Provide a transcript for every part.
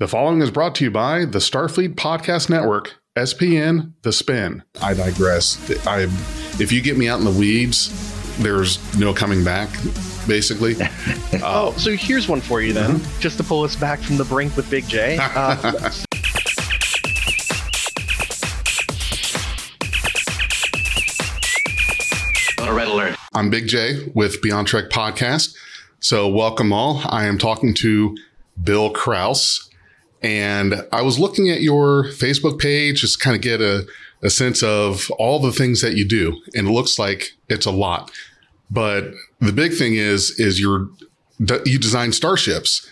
The following is brought to you by the Starfleet Podcast Network, SPN The Spin. I digress. I, if you get me out in the weeds, there's no coming back, basically. oh, so here's one for you then, Mhm. just to pull us back from the brink with Big J. Uh, A red alert. I'm Big J with Beyond Trek Podcast. So, welcome all. I am talking to Bill Krause, and I was looking at your Facebook page, just kind of get a, a sense of all the things that you do, and it looks like it's a lot. But the big thing is, is you're you design starships,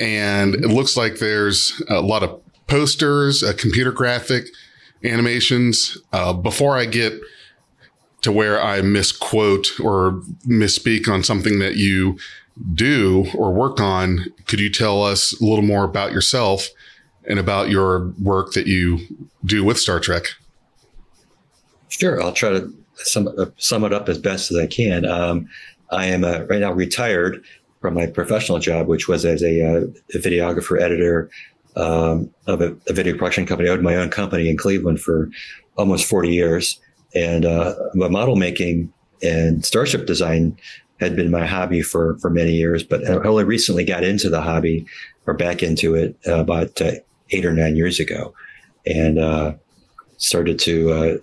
and it looks like there's a lot of posters, uh, computer graphic animations. Uh, before I get to where I misquote or misspeak on something that you do or work on, could you tell us a little more about yourself and about your work that you do with Star Trek? Sure, I'll try to sum, uh, sum it up as best as I can. Um, I am uh, right now retired from my professional job, which was as a, uh, a videographer, editor um, of a, a video production company. I owned my own company in Cleveland for almost 40 years. And uh, my model making and starship design had been my hobby for, for many years, but I only recently got into the hobby or back into it uh, about uh, eight or nine years ago. And uh, started to uh,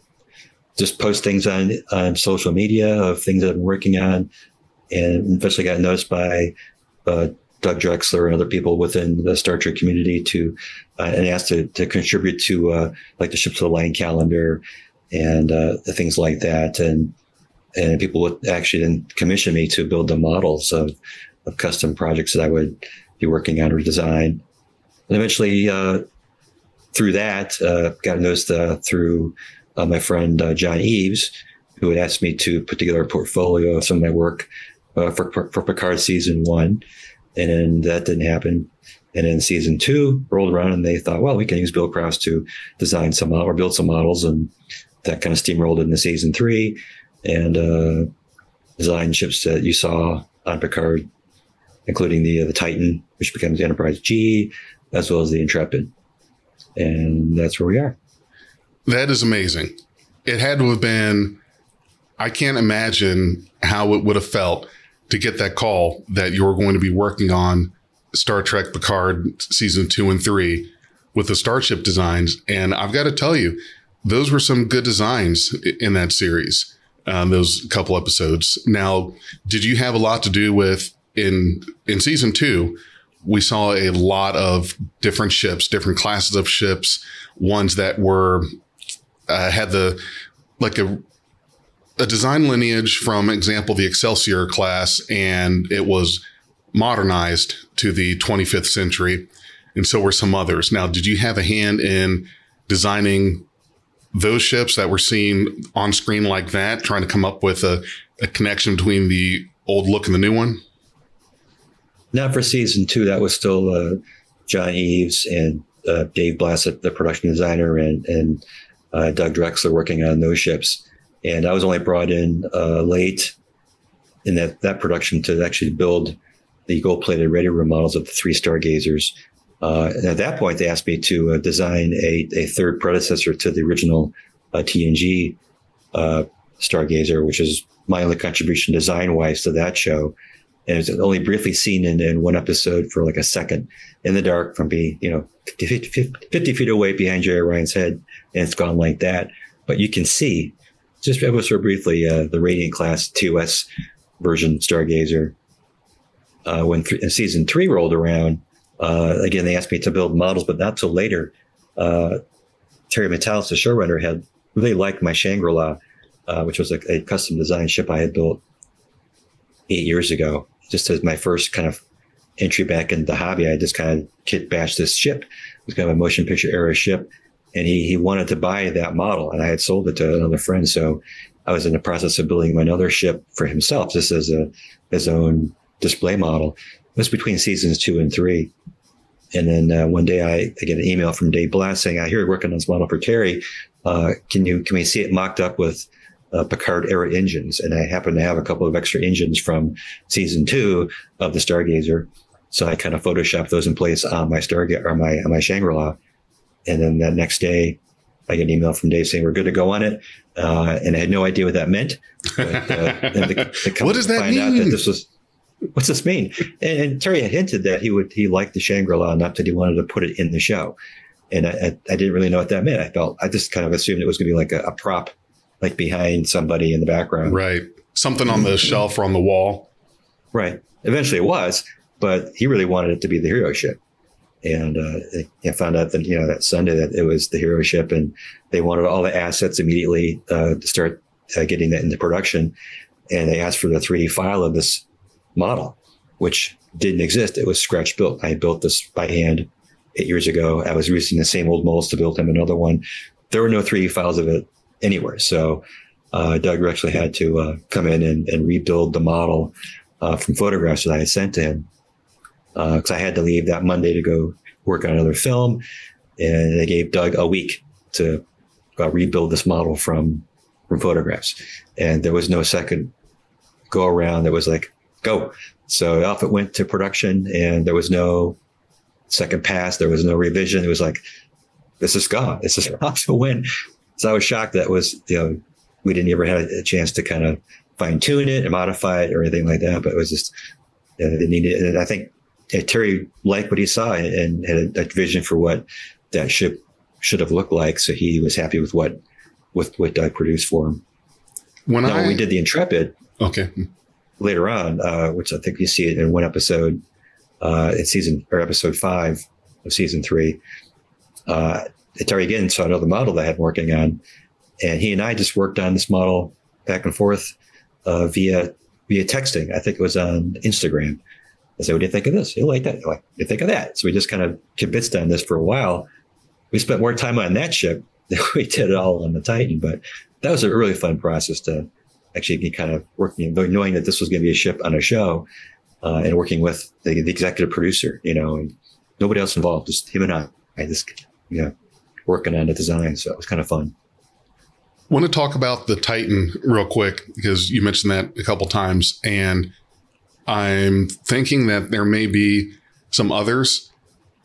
just post things on on social media of things that I'm working on, and eventually got noticed by uh, Doug Drexler and other people within the Star Trek community to uh, and asked to, to contribute to like the Ships of the Line calendar and things like that, and and people would actually then commission me to build the models of, of custom projects that I would be working on or design, and eventually uh, through that uh, got noticed uh, through uh, my friend uh, John Eves, who had asked me to put together a portfolio of some of my work uh, for, for, Picard season one. And then that didn't happen. And then season two rolled around and they thought, well, we can use Bill Krause to design some model or build some models. And that kind of steamrolled into season three and uh, design ships that you saw on Picard, including the, uh, the Titan, which becomes the Enterprise G, as well as the Intrepid. And that's where we are. That is amazing. It had to have been, I can't imagine how it would have felt to get that call that you were going to be working on Star Trek Picard season two and three with the Starship designs. And I've got to tell you, those were some good designs in that series, um, those couple episodes. Now, did you have a lot to do with in in season two? We saw a lot of different ships, different classes of ships, ones that were uh, had the like a a design lineage from example the Excelsior class, and it was modernized to the 25th century, and so were some others. Now, did you have a hand in designing those ships that were seen on screen like that, trying to come up with a, a connection between the old look and the new one? Not for season two. That was still uh, John Eves and uh, Dave Blassett, the production designer, and and uh, Doug Drexler working on those ships. And I was only brought in uh, late in that that production to actually build the gold-plated ready room models of the three stargazers. Uh, at that point, they asked me to uh, design a, a third predecessor to the original uh, TNG uh, Stargazer, which is my only contribution design-wise to that show and it was only briefly seen in, in one episode for like a second in the dark from being, you know, 50, 50, 50 feet away behind Jeri Ryan's head. And it's gone like that. But you can see just ever so briefly uh, the Radiant class TOS version Stargazer. Uh, when th- season three rolled around, uh, again, they asked me to build models, but not till later. Uh, Terry Matalas, the showrunner, had really liked my Shangri La, uh, which was a, a custom designed ship I had built eight years ago, just as my first kind of entry back into the hobby. I just kind of kit bashed this ship. It was kind of a motion picture era ship. And he, he wanted to buy that model and I had sold it to another friend. So I was in the process of building another ship for himself, just as a, his own display model. Was between seasons two and three. And then uh, one day I, I get an email from Dave Blass saying, I hear you're working on this model for Terry. Uh, can you, can we see it mocked up with uh, Picard era engines? And I happen to have a couple of extra engines from season two of the Stargazer. So I kind of photoshopped those in place on my Stargate or my on my Shangri La, and then that next day, I get an email from Dave saying we're good to go on it, uh, and I had no idea what that meant. But, uh, the, the what does that mean? that this was what's this mean? And, and, Terry had hinted that he would he liked the Shangri La enough that he wanted to put it in the show, and I, I, I, didn't really know what that meant. I felt I just kind of assumed it was going to be like a, a, prop, like behind somebody in the background, right? Something on the shelf or on the wall, right? Eventually, it was, but he really wanted it to be the hero ship. And uh, I found out that you know that Sunday that it was the hero ship, and they wanted all the assets immediately uh, to start uh, getting that into production. And they asked for the 3D file of this model, which didn't exist. It was scratch built. I built this by hand eight years ago. I was using the same old molds to build him another one. There were no 3D files of it anywhere. So uh, Doug actually had to uh, come in and, and, rebuild the model uh, from photographs that I had sent to him because uh, I had to leave that Monday to go work on another film. And they gave Doug a week to uh, rebuild this model from from photographs. And there was no second go around. There was like, go. So off it went to production and there was no second pass. There was no revision. It was like, this is gone. This is off to win. So I was shocked that was, you know, we didn't ever have a chance to kind of fine tune it and modify it or anything like that. But it was just, uh, it needed, and I think Terry liked what he saw and had a, a, vision for what that ship should have looked like. So he was happy with what with what I produced for him. When now, I we did the Intrepid, okay, later on, uh, which I think you see it in one episode uh, in season or episode five of season three. Uh, Terry again saw another model that I had working on, and he and I just worked on this model back and forth uh, via via texting. I think it was on Instagram I said, what do you think of this? You like that? Like, you think of that? So we just kind of convinced on this for a while. We spent more time on that ship than we did it all on the Titan, but that was a really fun process to actually kind of working, knowing that this was going to be a ship on a show, uh, and working with the, the, executive producer, you know, and nobody else involved, just him and I, I just, you know, working on the design. So it was kind of fun. I want to talk about the Titan real quick because you mentioned that a couple times and I'm thinking that there may be some others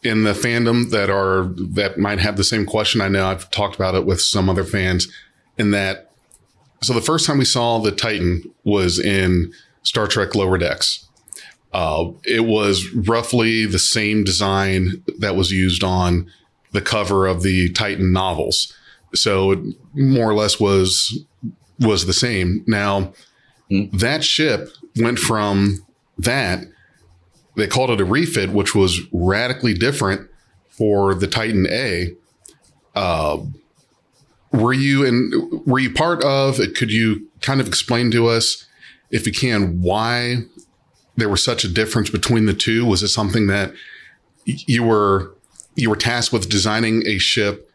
in the fandom that are that might have the same question. I know I've talked about it with some other fans in that so the first time we saw the Titan was in Star Trek Lower Decks. Uh, it was roughly the same design that was used on the cover of the Titan novels. So it more or less was was the same. Now mm. that ship went from that, they called it a refit, which was radically different for the Titan A. Uh, were you in? Were you part of? It? Could you kind of explain to us, if you can, why there was such a difference between the two? Was it something that you were you were tasked with designing a ship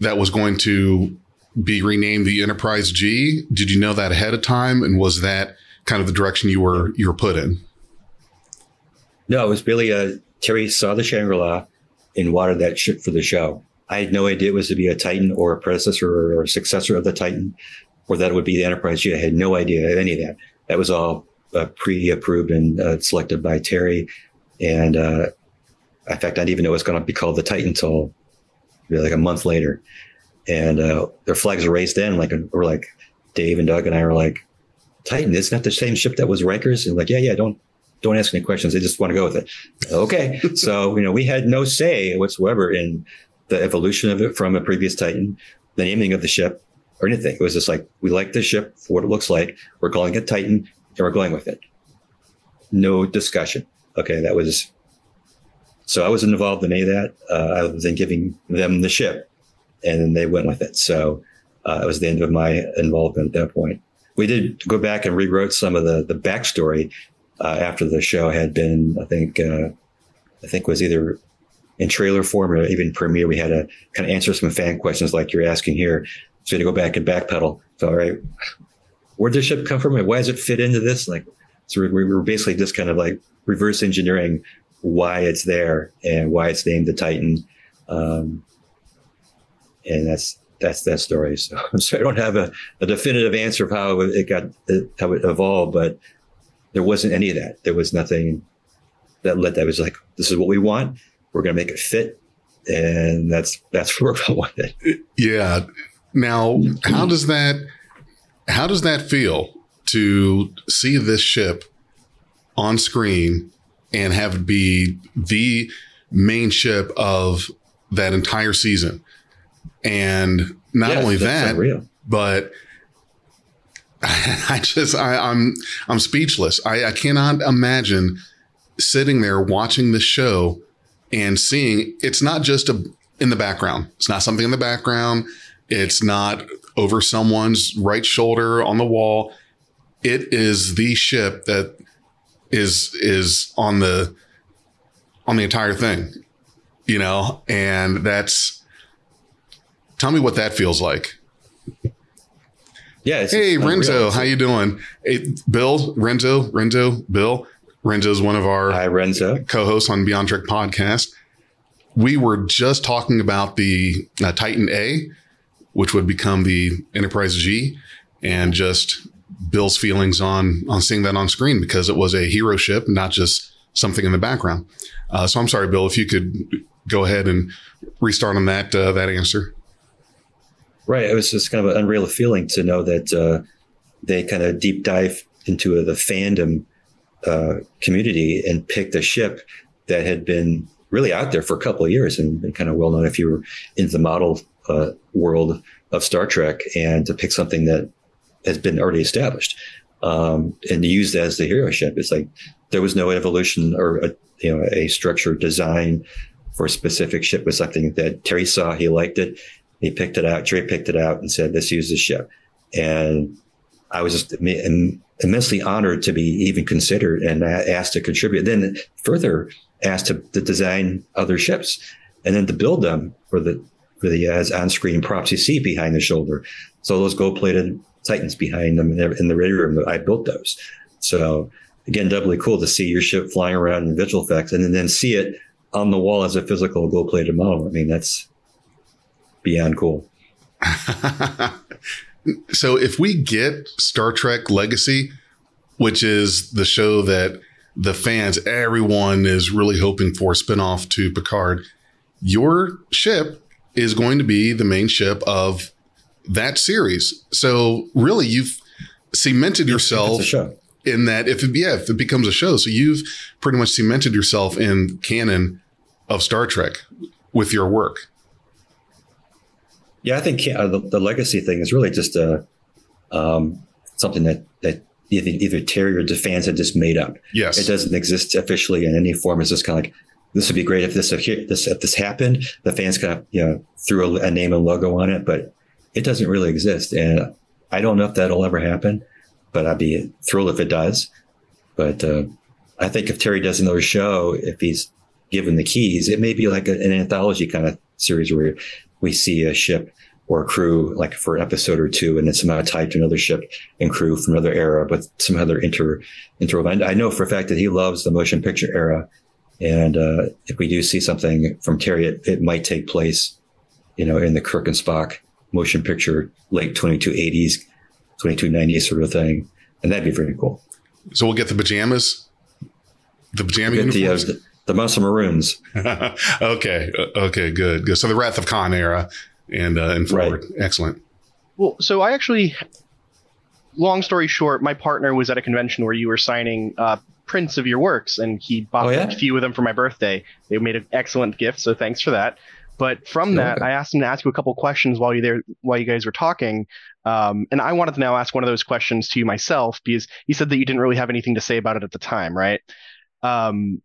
that was going to be renamed the Enterprise G? Did you know that ahead of time, and was that kind of the direction you were you were put in? No, it was really a Terry saw the Shangri La and wanted that ship for the show. I had no idea it was to be a Titan or a predecessor or a successor of the Titan, or that it would be the Enterprise G. I had no idea of any of that. That was all uh, pre-approved and uh, selected by Terry. And uh, in fact, I didn't even know it was going to be called the Titan until like a month later. And uh, their flags were raised then. Like we're like Dave and Doug and I were like, Titan, isn't that the same ship that was Riker's? And like, yeah, yeah, don't don't ask any questions. They just want to go with it. Okay. so, you know, we had no say whatsoever in the evolution of it from a previous Titan, the naming of the ship or anything. It was just like, we like the ship for what it looks like. We're calling it Titan and we're going with it. No discussion. Okay. That was, so I wasn't involved in any of that, uh, other than giving them the ship and then they went with it. So, uh, it was the end of my involvement at that point. We did go back and rewrote some of the, the backstory uh, after the show had been, I think, uh, I think was either in trailer form or even premiere. We had to kind of answer some fan questions like you're asking here. So to go back and backpedal. So, all right, where'd this ship come from? And why does it fit into this? Like, so we were basically just kind of like reverse engineering why it's there and why it's named the Titan. Um, and that's that's that story. So, so I don't have a, a, definitive answer of how it got how it evolved, but there wasn't any of that. There was nothing. that led that was like, this is what we want. We're going to make it fit. And that's, that's where we're going with it. Yeah. Now, how does that, how does that feel to see this ship on screen and have it be the main ship of that entire season? And not Yeah, only that, unreal. but I just I, I'm I'm speechless. I, I cannot imagine sitting there watching the show and seeing it's not just a in the background. It's not something in the background. It's not over someone's right shoulder on the wall. It is the ship that is is on the on the entire thing. You know, and that's tell me what that feels like. Yeah. It's, Hey. Renzo, how you doing? Hey, Bill, Renzo, Renzo, Bill. Renzo's one of our Hi, Renzo. co-hosts on Beyond Trek podcast. We were just talking about the uh, Titan A, which would become the Enterprise G, and just Bill's feelings on on seeing that on screen because it was a hero ship, not just something in the background. Uh, so I'm sorry, Bill, if you could go ahead and restart on that uh, that answer. Right. It was just kind of an unreal feeling to know that uh, they kind of deep dive into the fandom uh, community and picked a ship that had been really out there for a couple of years and been kind of well known if you were in the model uh, world of Star Trek and to pick something that has been already established um, and to use as the hero ship. It's like there was no evolution or a, you know a structure design for a specific ship. Was something that Terry saw, he liked it, he picked it out. Trey picked it out and said, "Let's use this ship." And I was just immensely honored to be even considered and asked to contribute. Then further asked to, to design other ships and then to build them for the for the as on-screen props you see behind the shoulder. So those gold-plated Titans behind them in the, ready room, I built those. So again, doubly cool to see your ship flying around in visual effects and then, then see it on the wall as a physical gold-plated model. I mean, that's beyond cool. so if we get Star Trek Legacy, which is the show that the fans, everyone is really hoping for a spinoff to Picard, your ship is going to be the main ship of that series. So really you've cemented yourself in that if it, yeah, if it becomes a show, so you've pretty much cemented yourself in canon of Star Trek with your work. Yeah, I think uh, the, the legacy thing is really just a um, something that that either, either Terry or the fans had just made up. Yes. It doesn't exist officially in any form. It's just kind of like this would be great if this if this if this happened. The fans kind of you know threw a, a name and logo on it, but it doesn't really exist. And I don't know if that'll ever happen, but I'd be thrilled if it does. But uh, I think if Terry does another show, if he's given the keys, it may be like a, an anthology kind of series where we see a ship or a crew like for an episode or two, and then somehow tied to another ship and crew from another era, but some other inter interwoven. I know for a fact that he loves the motion picture era, and uh, if we do see something from Terry, it, it might take place, you know, in the Kirk and Spock motion picture, late 2280s, 2290s sort of thing, and that'd be very cool. So we'll get the pajamas, the pajama Get the, uh, uniforms. The, the muscle maroons. okay. uh, Okay. Good. Good. So the Wrath of Khan era and uh, and Right. forward. Excellent. Well, so I actually, long story short, my partner was at a convention where you were signing uh, prints of your works, and he bought Oh, yeah? a few of them for my birthday. They made an excellent gift, so thanks for that. But from You're that, welcome. I asked him to ask you a couple questions while you there, while you guys were talking, um, and I wanted to now ask one of those questions to you myself because you said that you didn't really have anything to say about it at the time, right? Um,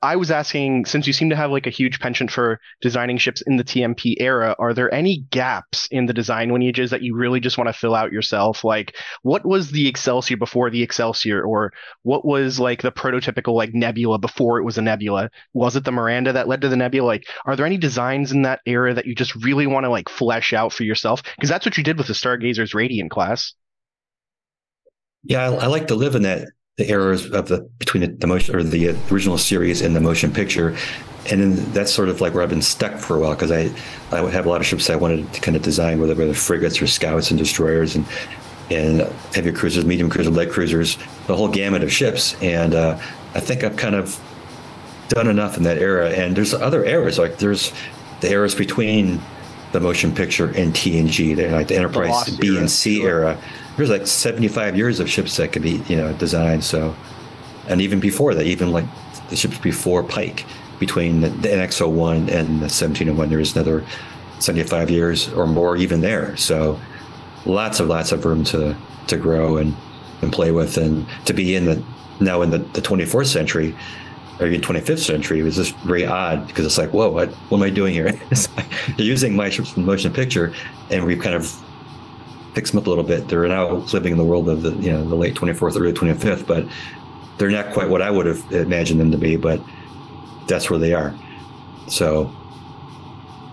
I was asking, since you seem to have like a huge penchant for designing ships in the TMP era, are there any gaps in the design lineages that you really just want to fill out yourself? Like, what was the Excelsior before the Excelsior, or what was like the prototypical like Nebula before it was a Nebula? Was it the Miranda that led to the Nebula? Like, are there any designs in that era that you just really want to like flesh out for yourself? Because that's what you did with the Stargazer's Radiant class. Yeah, I, I like to live in that the eras of the between the, the motion or the original series and the motion picture, and then that's sort of like where I've been stuck for a while because I I would have a lot of ships I wanted to kind of design, whether whether frigates or scouts and destroyers and and heavy cruisers, medium cruisers, light cruisers, the whole gamut of ships, and uh, I think I've kind of done enough in that era. And there's other eras, like there's the eras between the motion picture and TNG, like the Enterprise the B era. and C era. There's like 75 years of ships that could be, you know, designed. So, and even before that, even like the ships before Pike, between the, the NX-01 and the 1701, there's another 75 years or more even there. So, lots of lots of room to to grow and and play with, and to be in the now in the, the 24th century or even 25th century was just very odd because it's like, whoa, what, what am I doing here? they're using my ships from the motion picture, and we've kind of fixed them up a little bit. They're now living in the world of the you know the late 24th, early 25th, but they're not quite what I would have imagined them to be. But that's where they are. So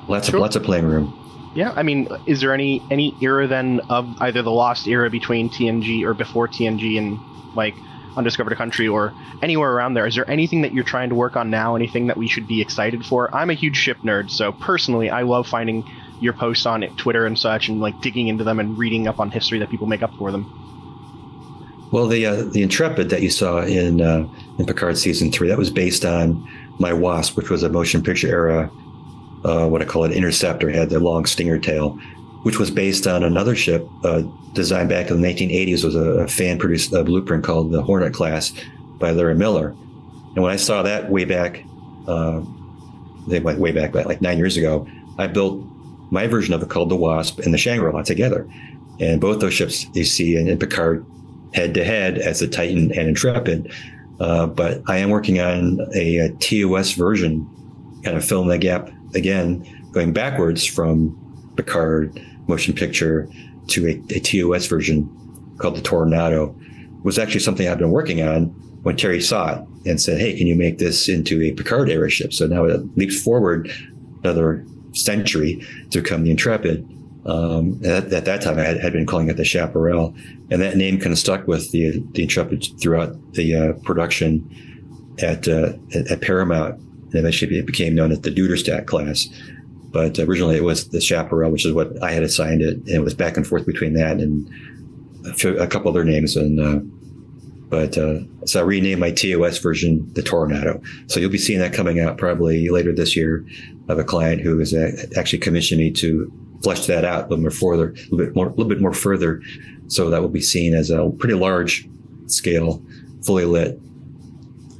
lots sure. of lots of playing room. Yeah, I mean, is there any any era then of either the lost era between TNG or before TNG and like undiscovered country or anywhere around there? Is there anything that you're trying to work on now? Anything that we should be excited for? I'm a huge ship nerd, so personally, I love finding your posts on Twitter and such, and like digging into them and reading up on history that people make up for them. Well, the uh, the Intrepid that you saw in uh, in Picard season three that was based on my Wasp, which was a motion picture era uh, what I call it, interceptor, had the long stinger tail, which was based on another ship uh, designed back in the 1980s. was a, fan produced blueprint called the Hornet class by Larry Miller. And when I saw that way back, uh, they went way back, like nine years ago, I built my version of it called the Wasp and the Shangri-La together. And both those ships you see in, in Picard head to head as the Titan and Intrepid. Uh, but I am working on a, a TOS version, kind of filling the gap again, going backwards from Picard motion picture to a, a TOS version called the Tornado was actually something I've been working on when Terry saw it and said, Hey, can you make this into a Picard era ship? So now it leaps forward another century to become the Intrepid. Um, at, at, that time, I had, had, been calling it the Chaparral, and that name kind of stuck with the the Intrepid throughout the uh, production at, uh, at, at Paramount and eventually it became known as the Duderstadt class. But originally it was the Chaparral, which is what I had assigned it, and it was back and forth between that and a, few, a couple other names. And uh, but uh, so I renamed my TOS version the Tornado. So you'll be seeing that coming out probably later this year. of a client who has actually commissioned me to flesh that out a little more further, a little bit more, a little bit more further. So that will be seen as a pretty large scale, fully lit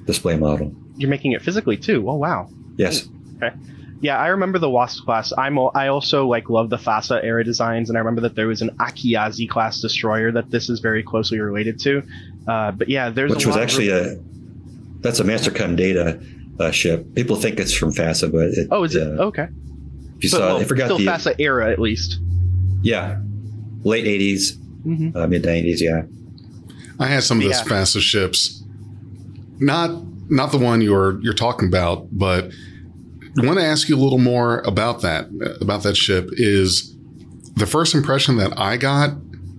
display model you're making it physically too. Oh wow. Yes. Okay. Yeah, I remember the Wasp class. I'm I also like love the FASA era designs, and I remember that there was an Akyazi class destroyer that this is very closely related to. Uh, but yeah, there's which was actually a that's a Mastercom data uh, ship. People think it's from FASA, but it, oh, is it uh, okay? If you but, saw, well, I forgot still the FASA era at least. Yeah, late 80s, mm-hmm. uh, mid 90s. Yeah, I had some of those yeah. FASA ships. Not not the one you're you're talking about, but I want to ask you a little more about that about that ship. Is the first impression that I got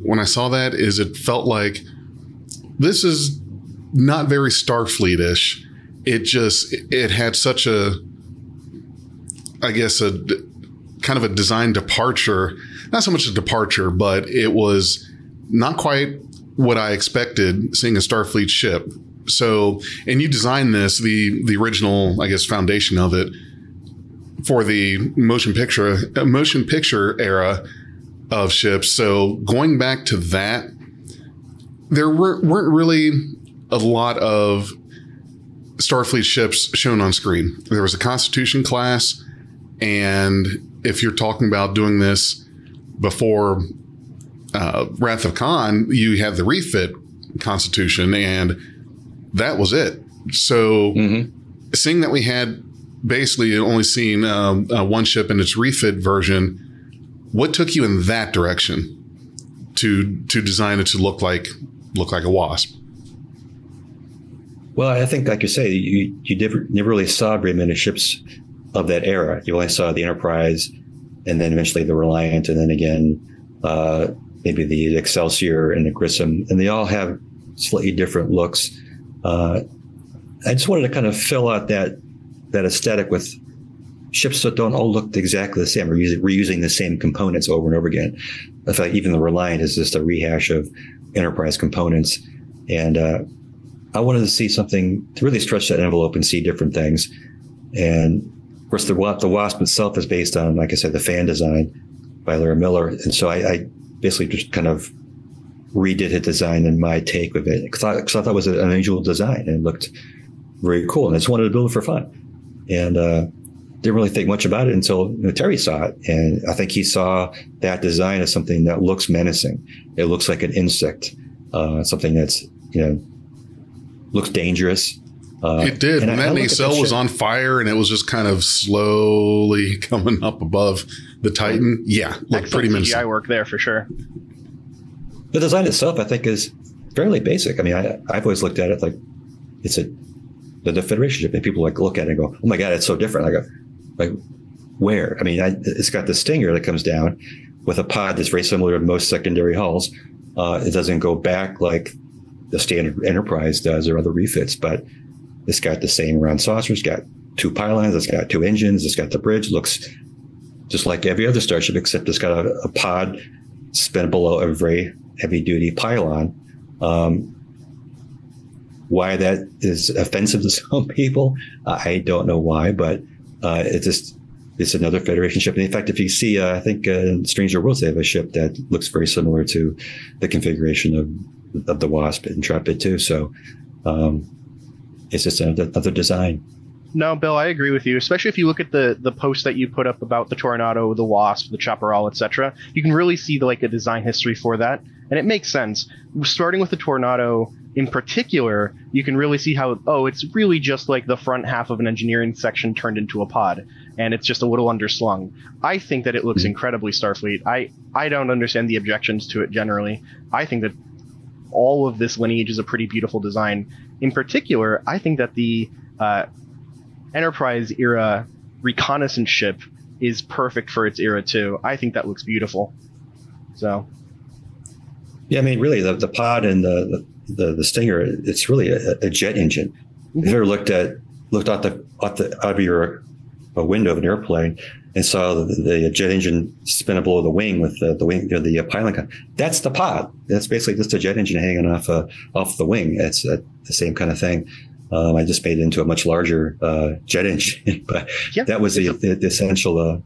when I saw that is it felt like this is not very Starfleet-ish. It just it had such a I guess a kind of a design departure, not so much a departure, but it was not quite what I expected seeing a Starfleet ship so, and you designed this, the the original, I guess, foundation of it for the motion picture uh, motion picture era of ships. So, going back to that, there weren't, weren't really a lot of Starfleet ships shown on screen. There was a Constitution class, and if you're talking about doing this before uh, Wrath of Khan, you had the refit Constitution, and that was it. So mm-hmm. seeing that we had basically only seen um, uh, one ship in its refit version, what took you in that direction to to design it to look like look like a wasp? Well, I think, like you say, you you never, never really saw very many ships of that era. You only saw the Enterprise, and then eventually the Reliant, and then again uh, maybe the Excelsior and the Grissom, and they all have slightly different looks uh, I just wanted to kind of fill out that that aesthetic with ships that don't all look exactly the same. We're using, reusing the same components over and over again. I feel like even the Reliant is just a rehash of Enterprise components. And uh, I wanted to see something to really stretch that envelope and see different things. And of course, the the Wasp itself is based on, like I said, the fan design by Larry Miller, and so I, I basically just kind of redid his design and my take of it because I, I, thought it was an unusual design and it looked very cool, and I just wanted to build it for fun. And uh, didn't really think much about it until you know, Terry saw it, and I think he saw that design as something that looks menacing. It looks like an insect, uh, something that's you know looks dangerous. Uh, it did. and that nacelle was on fire and it was just kind of slowly coming up above the Titan, yeah, looked pretty menacing. CGI work there for sure. The design itself, I think, is fairly basic. I mean, I, I've always looked at it like it's a the, the Federation ship, and people like look at it and go, "Oh my god, it's so different." I go, like, where? I mean, I, it's got the Stinger that comes down with a pod that's very similar to most secondary hulls. Uh, it doesn't go back like the standard Enterprise does or other refits, but it's got the same round saucer. It's got two pylons. It's got two engines. It's got the bridge. Looks just like every other starship, except it's got a, a pod spin below every heavy duty pylon. Um, why that is offensive to some people, I don't know why, but uh, it just it's another Federation ship. And in fact, if you see, uh, I think uh, Stranger Worlds, they have a ship that looks very similar to the configuration of of the Wasp and Intrepid too. So um, it's just another, design. No, Bill, I agree with you. Especially if you look at the the post that you put up about the Tornado, the Wasp, the Chaparral, etc. You can really see the, like a design history for that, and it makes sense. Starting with the Toronado in particular, you can really see how oh, it's really just like the front half of an engineering section turned into a pod, and it's just a little underslung. I think that it looks mm-hmm. incredibly Starfleet. I I don't understand the objections to it generally. I think that all of this lineage is a pretty beautiful design. In particular, I think that the uh, Enterprise era reconnaissance ship is perfect for its era too. I think that looks beautiful. So, yeah, I mean, really, the, the pod and the, the the the Stinger, it's really a, a jet engine. Mm-hmm. If you ever looked at looked out the out the out of your a window of an airplane and saw the, the jet engine spin below the wing with the, the wing, you know, the uh, pylon. That's the pod. That's basically just a jet engine hanging off uh, off the wing. It's uh, the same kind of thing. Um, I just made it into a much larger uh, jet engine, but that was the, the, the essential uh,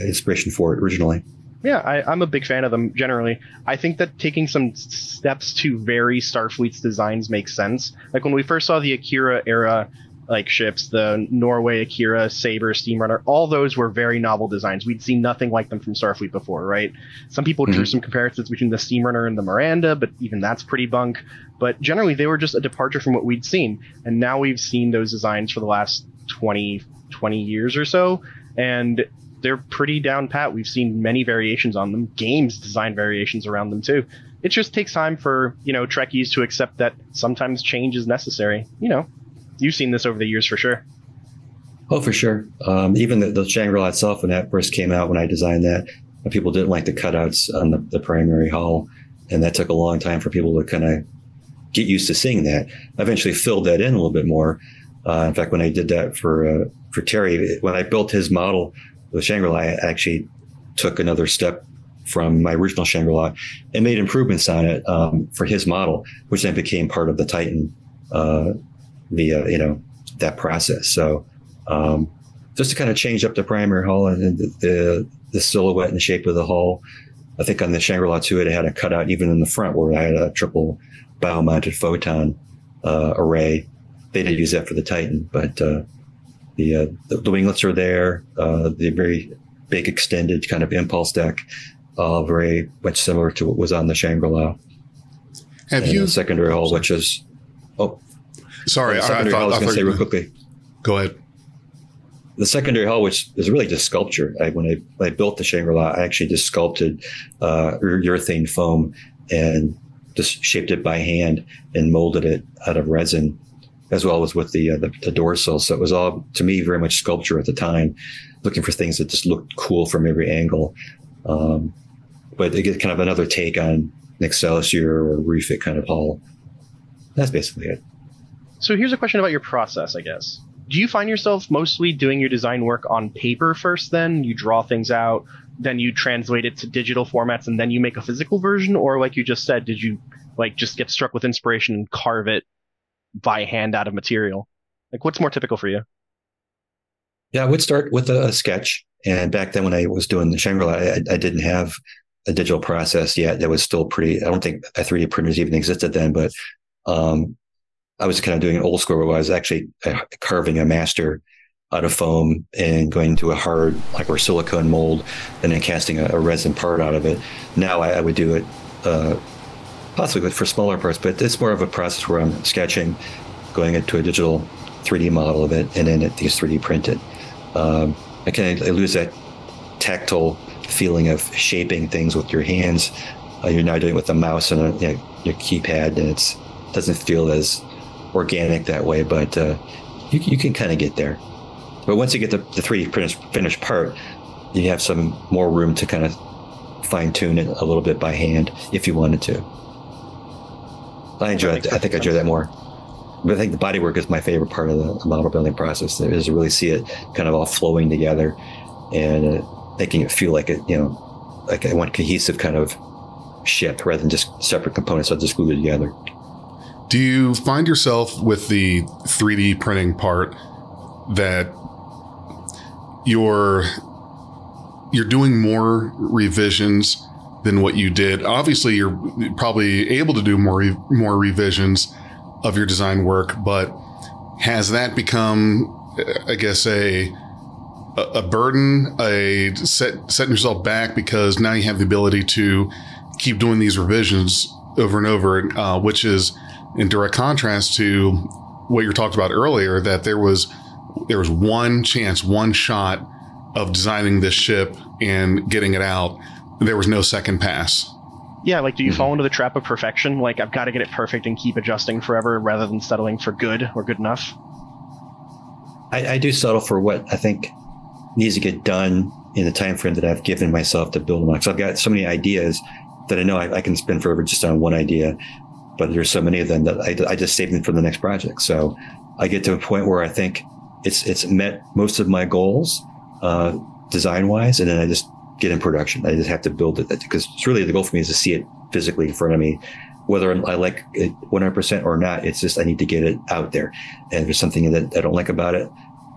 inspiration for it originally. Yeah, I, am a big fan of them generally. I think that taking some steps to vary Starfleet's designs makes sense. Like when we first saw the Akira era like ships, the Norway Akira, Saber, Steamrunner, all those were very novel designs. We'd seen nothing like them from Starfleet before, right? Some people mm-hmm. drew some comparisons between the Steamrunner and the Miranda, but even that's pretty bunk. But generally, they were just a departure from what we'd seen. And now we've seen those designs for the last 20, 20 years or so. And they're pretty down pat. We've seen many variations on them, games design variations around them too. It just takes time for, you know, Trekkies to accept that sometimes change is necessary. You know, you've seen this over the years for sure. Oh, for sure. Um, even the, the Shangri-La itself, when that first came out, when I designed that, people didn't like the cutouts on the, the primary hull. And that took a long time for people to kind of get used to seeing that. I eventually filled that in a little bit more. Uh, in fact, when I did that for uh, for Terry, when I built his model, the Shangri-La, actually took another step from my original Shangri-La and made improvements on it um, for his model, which then became part of the Titan uh, via you know that process. So um, just to kind of change up the primary hull and the, the, the silhouette and the shape of the hull. I think on the Shangri-La 2, it had a cutout even in the front where I had a triple bow-mounted photon uh, array. They did use that for the Titan, but uh, the, uh, the, the winglets are there. Uh, the very big extended kind of impulse deck, uh, very much similar to what was on the Shangri-La. Have and you the secondary hull, which is oh, Sorry, I, I, thought, I was going to say real quickly. Go ahead. The secondary hull, which is really just sculpture. I, when I, when I built the Shangri-La, I actually just sculpted uh, urethane foam and just shaped it by hand and molded it out of resin, as well as with the uh, the, the dorsal. So it was all to me very much sculpture at the time, looking for things that just looked cool from every angle. Um, but it get kind of another take on an Excelsior or refit kind of hull. That's basically it. So here's a question about your process, I guess. Do you find yourself mostly doing your design work on paper first, then you draw things out, then you translate it to digital formats, and then you make a physical version? Or, like you just said, did you like just get struck with inspiration and carve it by hand out of material? Like, what's more typical for you? Yeah, I would start with a, sketch. And back then, when I was doing the Shangri-La, I, I, didn't have a digital process yet. That was still pretty. I don't think 3D printers even existed then, but um, I was kind of doing an old school where I was actually uh, carving a master out of foam and going to a hard, like or silicone mold, and then casting a, a resin part out of it. Now I, I would do it uh, possibly for smaller parts, but it's more of a process where I'm sketching, going into a digital 3D model of it, and then it gets 3D printed. Um, I kind of lose that tactile feeling of shaping things with your hands. Uh, you're now doing it with a mouse and a, you know, your keypad, and it doesn't feel as organic that way, but uh, you, you can kind of get there. But once you get the, the 3D finished, finished part, you have some more room to kind of fine tune it a little bit by hand if you wanted to. I enjoy it. I think I enjoy that more. But I think the bodywork is my favorite part of the model building process. Is to really see it kind of all flowing together and uh, making it feel like it, you know, like one cohesive kind of ship rather than just separate components that just glued together. Do you find yourself with the 3D printing part that you're you're doing more revisions than what you did? Obviously, you're probably able to do more more revisions of your design work, but has that become, I guess, a a burden, a set setting yourself back because now you have the ability to keep doing these revisions over and over, uh, which is in direct contrast to what you talked about earlier, that there was there was one chance, one shot of designing this ship and getting it out. There was no second pass. Yeah, like do you mm-hmm. fall into the trap of perfection? Like I've got to get it perfect and keep adjusting forever rather than settling for good or good enough? I, I do settle for what I think needs to get done in the time frame that I've given myself to build them. So I've got so many ideas that I know I, I, can spend forever just on one idea but there's so many of them that I, I just save them for the next project. So I get to a point where I think it's it's met most of my goals uh, design wise, and then I just get in production. I just have to build it because it's really the goal for me is to see it physically in front of me. Whether I like it 100% or not, it's just I need to get it out there. And if there's something that I don't like about it,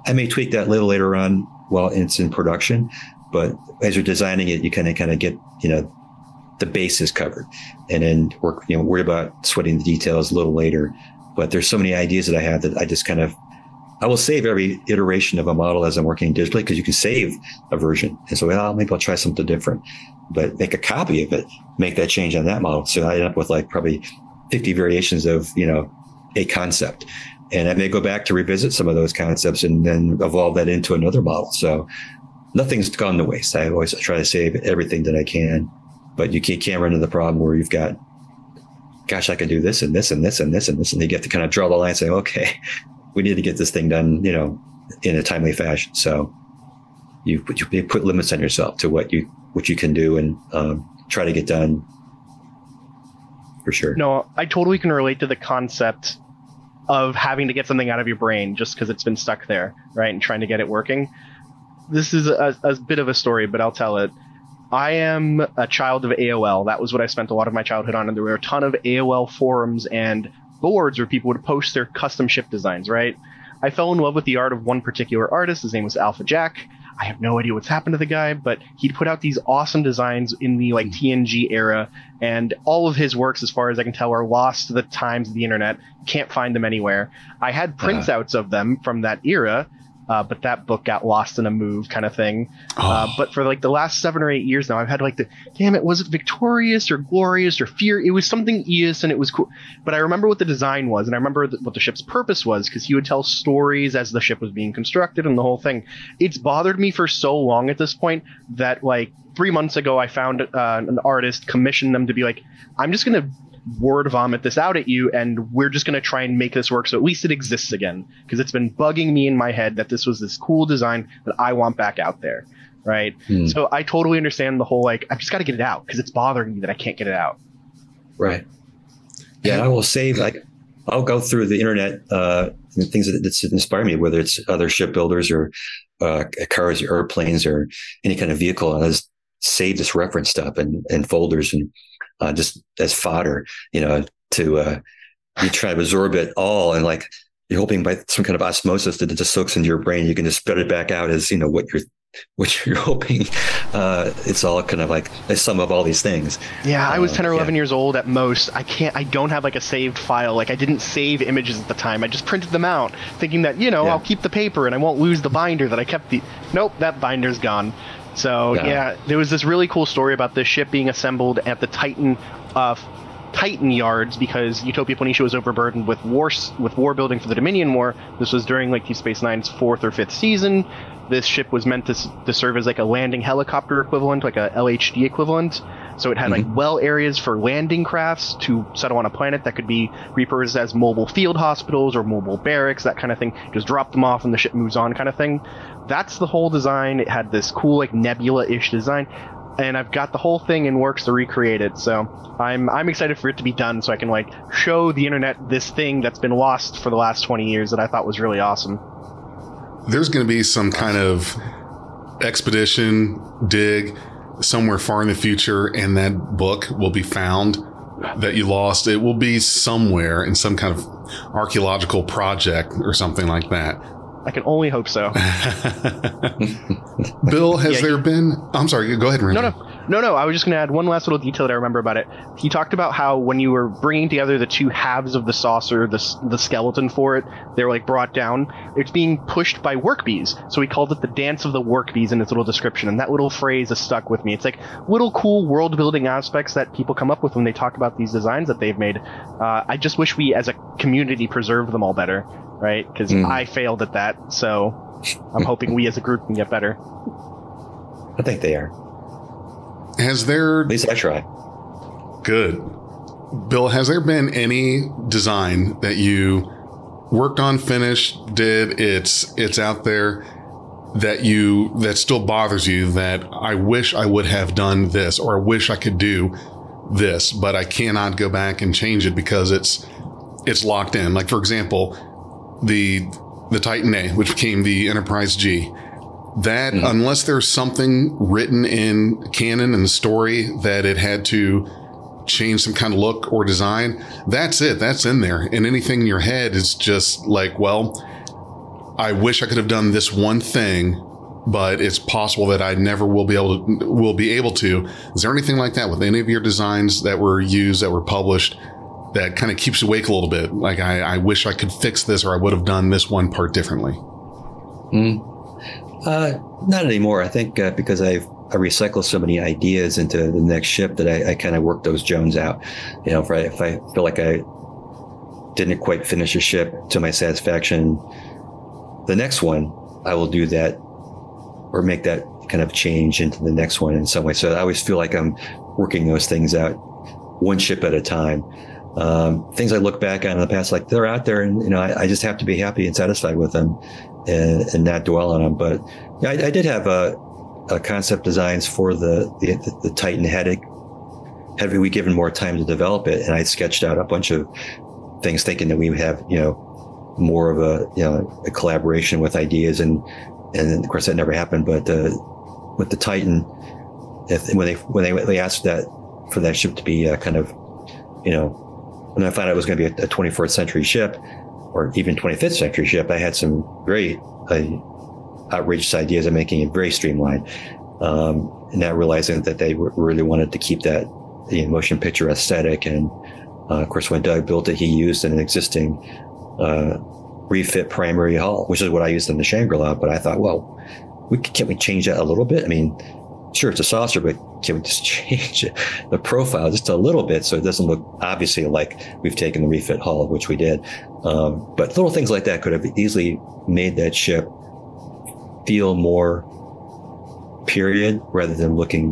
I may tweak that a little later on while it's in production. But as you're designing it, you kind of kind of get you know the base is covered. And then we're you know worry about sweating the details a little later. But there's so many ideas that I have that I just kind of I will save every iteration of a model as I'm working digitally because you can save a version. And so, well, maybe I'll try something different, but make a copy of it, make that change on that model. So I end up with like probably 50 variations of, you know, a concept. And I may go back to revisit some of those concepts and then evolve that into another model. So nothing's gone to waste. I always try to save everything that I can but you can't, run into the problem where you've got, gosh, I can do this and this and this and this and this, and you get to kind of draw the line and say, okay, we need to get this thing done, you know, in a timely fashion. So you put, you put limits on yourself to what you what you can do and um, try to get done for sure. No, I totally can relate to the concept of having to get something out of your brain just because it's been stuck there, right? And trying to get it working. This is a, a bit of a story, but I'll tell it. I am a child of AOL. That was what I spent a lot of my childhood on, and there were a ton of AOL forums and boards where people would post their custom ship designs. Right. I fell in love with the art of one particular artist. His name was Alpha Jack. I have no idea what's happened to the guy, but he'd put out these awesome designs in the like TNG era, and all of his works, as far as I can tell, are lost to the times of the internet. Can't find them anywhere. I had uh-huh. printouts uh-huh. of them from that era, uh, but that book got lost in a move kind of thing. Uh, oh. Uh, but for like the last seven or eight years now, I've had like the damn it, was it victorious or glorious or fear? It was something Eos and it was cool. But I remember what the design was, and I remember what the ship's purpose was because he would tell stories as the ship was being constructed and the whole thing. It's bothered me for so long at this point that like three months ago, I found uh, an artist, commissioned them to be like, I'm just gonna word vomit this out at you and we're just going to try and make this work so at least it exists again because it's been bugging me in my head that this was this cool design that I want back out there right? Hmm. so I totally understand the whole like I've just got to get it out because it's bothering me that I can't get it out. Right. Yeah I will save like I'll go through the internet uh things that, that inspire me whether it's other shipbuilders or uh, cars or airplanes or any kind of vehicle and I just save this reference stuff and, and folders and uh, just as fodder, you know, to uh, you try to absorb it all and like you're hoping by some kind of osmosis that it just soaks into your brain. You can just spit it back out as, you know, what you're what you're hoping uh, it's all kind of like a sum of all these things. Yeah, I was Uh, 10 or 11 yeah. years old at most. I can't, I don't have like a saved file. Like I didn't save images at the time. I just printed them out thinking that, you know, Yeah. I'll keep the paper and I won't lose the binder that I kept the, nope, that binder's gone. So Yeah. yeah, there was this really cool story about this ship being assembled at the Titan, uh, Titan yards because Utopia Planitia was overburdened with war with war building for the Dominion War. This was during like Deep Space Nine's fourth or fifth season. This ship was meant to, to serve as like a landing helicopter equivalent, like a LHD equivalent. So it had like well areas for landing crafts to settle on a planet that could be repurposed as mobile field hospitals or mobile barracks, that kind of thing. Just drop them off and the ship moves on, kind of thing. That's the whole design. It had this cool like nebula-ish design and I've got the whole thing in works to recreate it. So I'm I'm excited for it to be done, so I can like show the internet this thing that's been lost for the last 20 years that I thought was really awesome. There's going to be some kind of expedition dig somewhere far in the future, and that book will be found that you lost. It will be somewhere in some kind of archaeological project or something like that. I can only hope so. Bill, has Yeah, there been? I'm sorry. Go ahead, Randy. No, no, no, no. I was just going to add one last little detail that I remember about it. He talked about how when you were bringing together the two halves of the saucer, the the skeleton for it, they were like brought down. It's being pushed by work bees, so he called it the dance of the work bees in his little description, and that little phrase has stuck with me. It's like little cool world building aspects that people come up with when they talk about these designs that they've made. Uh, I just wish we, as a community, preserved them all better, right? Because Mm. I failed at that, so I'm hoping we as a group can get better. I think they are. Has there At least I try. Good. Bill, has there been any design that you worked on, finished, did, it's it's out there that you that still bothers you that I wish I would have done this or I wish I could do this, but I cannot go back and change it because it's it's locked in. Like for example, the the Titan A, which became the Enterprise G. That hmm. unless there's something written in canon and the story that it had to change some kind of look or design, that's it. That's in there. And anything in your head is just like, well, I wish I could have done this one thing, but it's possible that I never will be able to will be able to. Is there anything like that with any of your designs that were used that were published that kind of keeps you awake a little bit? Like I, I wish I could fix this or I would have done this one part differently. Hmm. Uh, not anymore. I think uh, because I've I recycle so many ideas into the next ship that I, I kind of work those Jones out. You know, if I, if I feel like I didn't quite finish a ship to my satisfaction, the next one I will do that or make that kind of change into the next one in some way. So I always feel like I'm working those things out one ship at a time. Um, things I look back on in the past, like they're out there, and you know, I, I just have to be happy and satisfied with them, and, and not dwell on them. But I, I did have a, a concept designs for the the, the Titan headache. Had we given more time to develop it, and I sketched out a bunch of things, thinking that we would have you know more of a you know a collaboration with ideas, and and of course that never happened. But uh, with the Titan, if, when they when they they asked that for that ship to be uh, kind of you know and I found out it was going to be a, a 24th century ship or even 25th century ship, I had some very uh, outrageous ideas of making it very streamlined. Um, and not realizing that they w- really wanted to keep that the motion picture aesthetic. And uh, of course, when Doug built it, he used an existing uh, refit primary hull, which is what I used in the Shangri La. But I thought, well, we, can't we change that a little bit? I mean, sure, it's a saucer, but can we just change it, the profile just a little bit so it doesn't look obviously like we've taken the refit hull, which we did. Um, but little things like that could have easily made that ship feel more period rather than looking,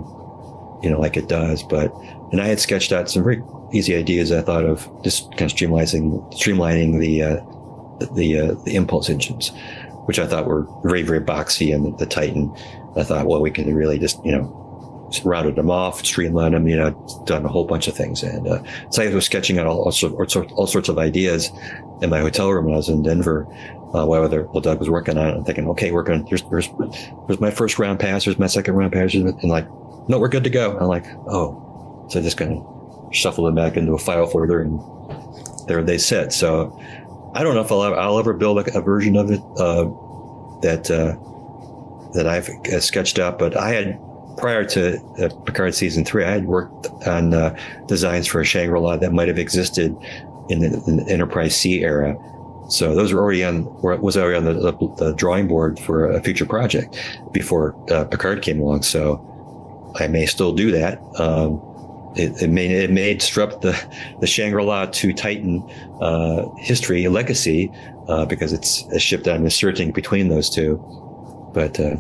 you know, like it does. But and I had sketched out some very easy ideas. I thought of just kind of streamlining streamlining the uh, the uh, the impulse engines, which I thought were very very boxy and the Titan. I thought, well, we can really just you know rounded them off, streamlined them, you know, done a whole bunch of things. And uh, so I was sketching out all, all, sorts, all sorts of ideas in my hotel room when I was in Denver. Uh, while, other, while Doug was working on it, I'm thinking, okay, we're going here's, here's, here's my first round pass, here's my second round pass, and like, no, we're good to go. I'm like, oh, so I just kind of shuffle them back into a file folder and there they sit. So I don't know if I'll ever, I'll ever build a, a version of it uh, that uh, that I've uh, sketched up. But I had prior to uh, Picard season three, I had worked on uh, designs for a Shangri La that might have existed in the, in the, Enterprise C era. So those were already on was already on the, the, the drawing board for a future project before uh, Picard came along. So I may still do that. Um, it, it, may it may disrupt the the Shangri La to Titan uh, history legacy uh, because it's a ship that I'm inserting between those two. But uh,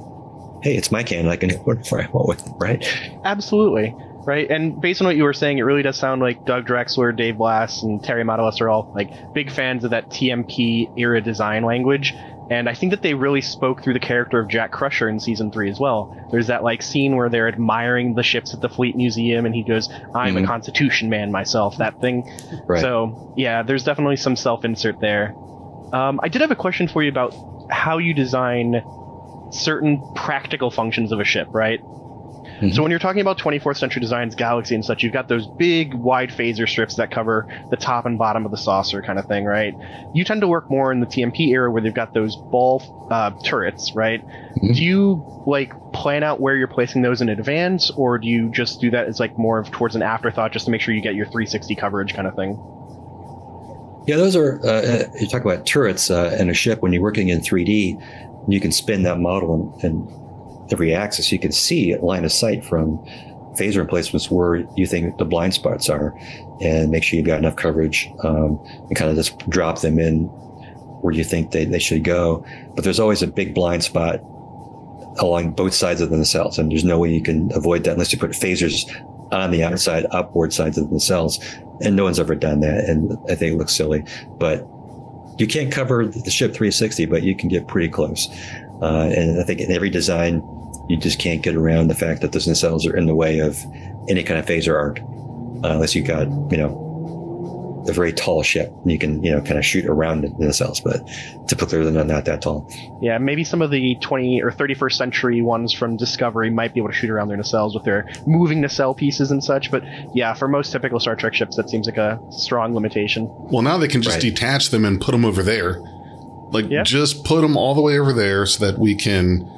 hey, it's my canon. I can do whatever I want with it, right? Absolutely. Right, and based on what you were saying, it really does sound like Doug Drexler, Dave Blass, and Terry Matalas are all like big fans of that TMP era design language. And I think that they really spoke through the character of Jack Crusher in season three as well. There's that like scene where they're admiring the ships at the Fleet Museum, and he goes, "I'm mm-hmm. a Constitution man myself." That thing. Right. So yeah, there's definitely some self-insert there. Um, I did have a question for you about how you design certain practical functions of a ship, right? Mm-hmm. So when you're talking about 24th century designs, Galaxy and such, you've got those big wide phaser strips that cover the top and bottom of the saucer kind of thing, right? You tend to work more in the TMP era where they've got those ball uh, turrets, right? Mm-hmm. Do you like plan out where you're placing those in advance, or do you just do that as like more of towards an afterthought just to make sure you get your 360 coverage kind of thing? Yeah, those are uh, you talk about turrets uh, in a ship when you're working in 3D. You can spin that model and, and every axis, you can see line of sight from phaser emplacements where you think the blind spots are and make sure you've got enough coverage um, and kind of just drop them in where you think they, they should go. But there's always a big blind spot along both sides of the nacelles, and there's no way you can avoid that unless you put phasers on the outside, upward sides of the nacelles. And no one's ever done that, and I think it looks silly. But you can't cover the ship 360, but you can get pretty close. Uh, and I think in every design, you just can't get around the fact that those nacelles are in the way of any kind of phaser arc, uh, unless you've got, you know, a very tall ship. And you can, you know, kind of shoot around the nacelles, but typically they're not that tall. Yeah, maybe some of the 20 or 31st century ones from Discovery might be able to shoot around their nacelles with their moving nacelle pieces and such. But yeah, for most typical Star Trek ships, that seems like a strong limitation. Well, now they can just right. detach them and put them over there. Like, yeah. just put them all the way over there so that we can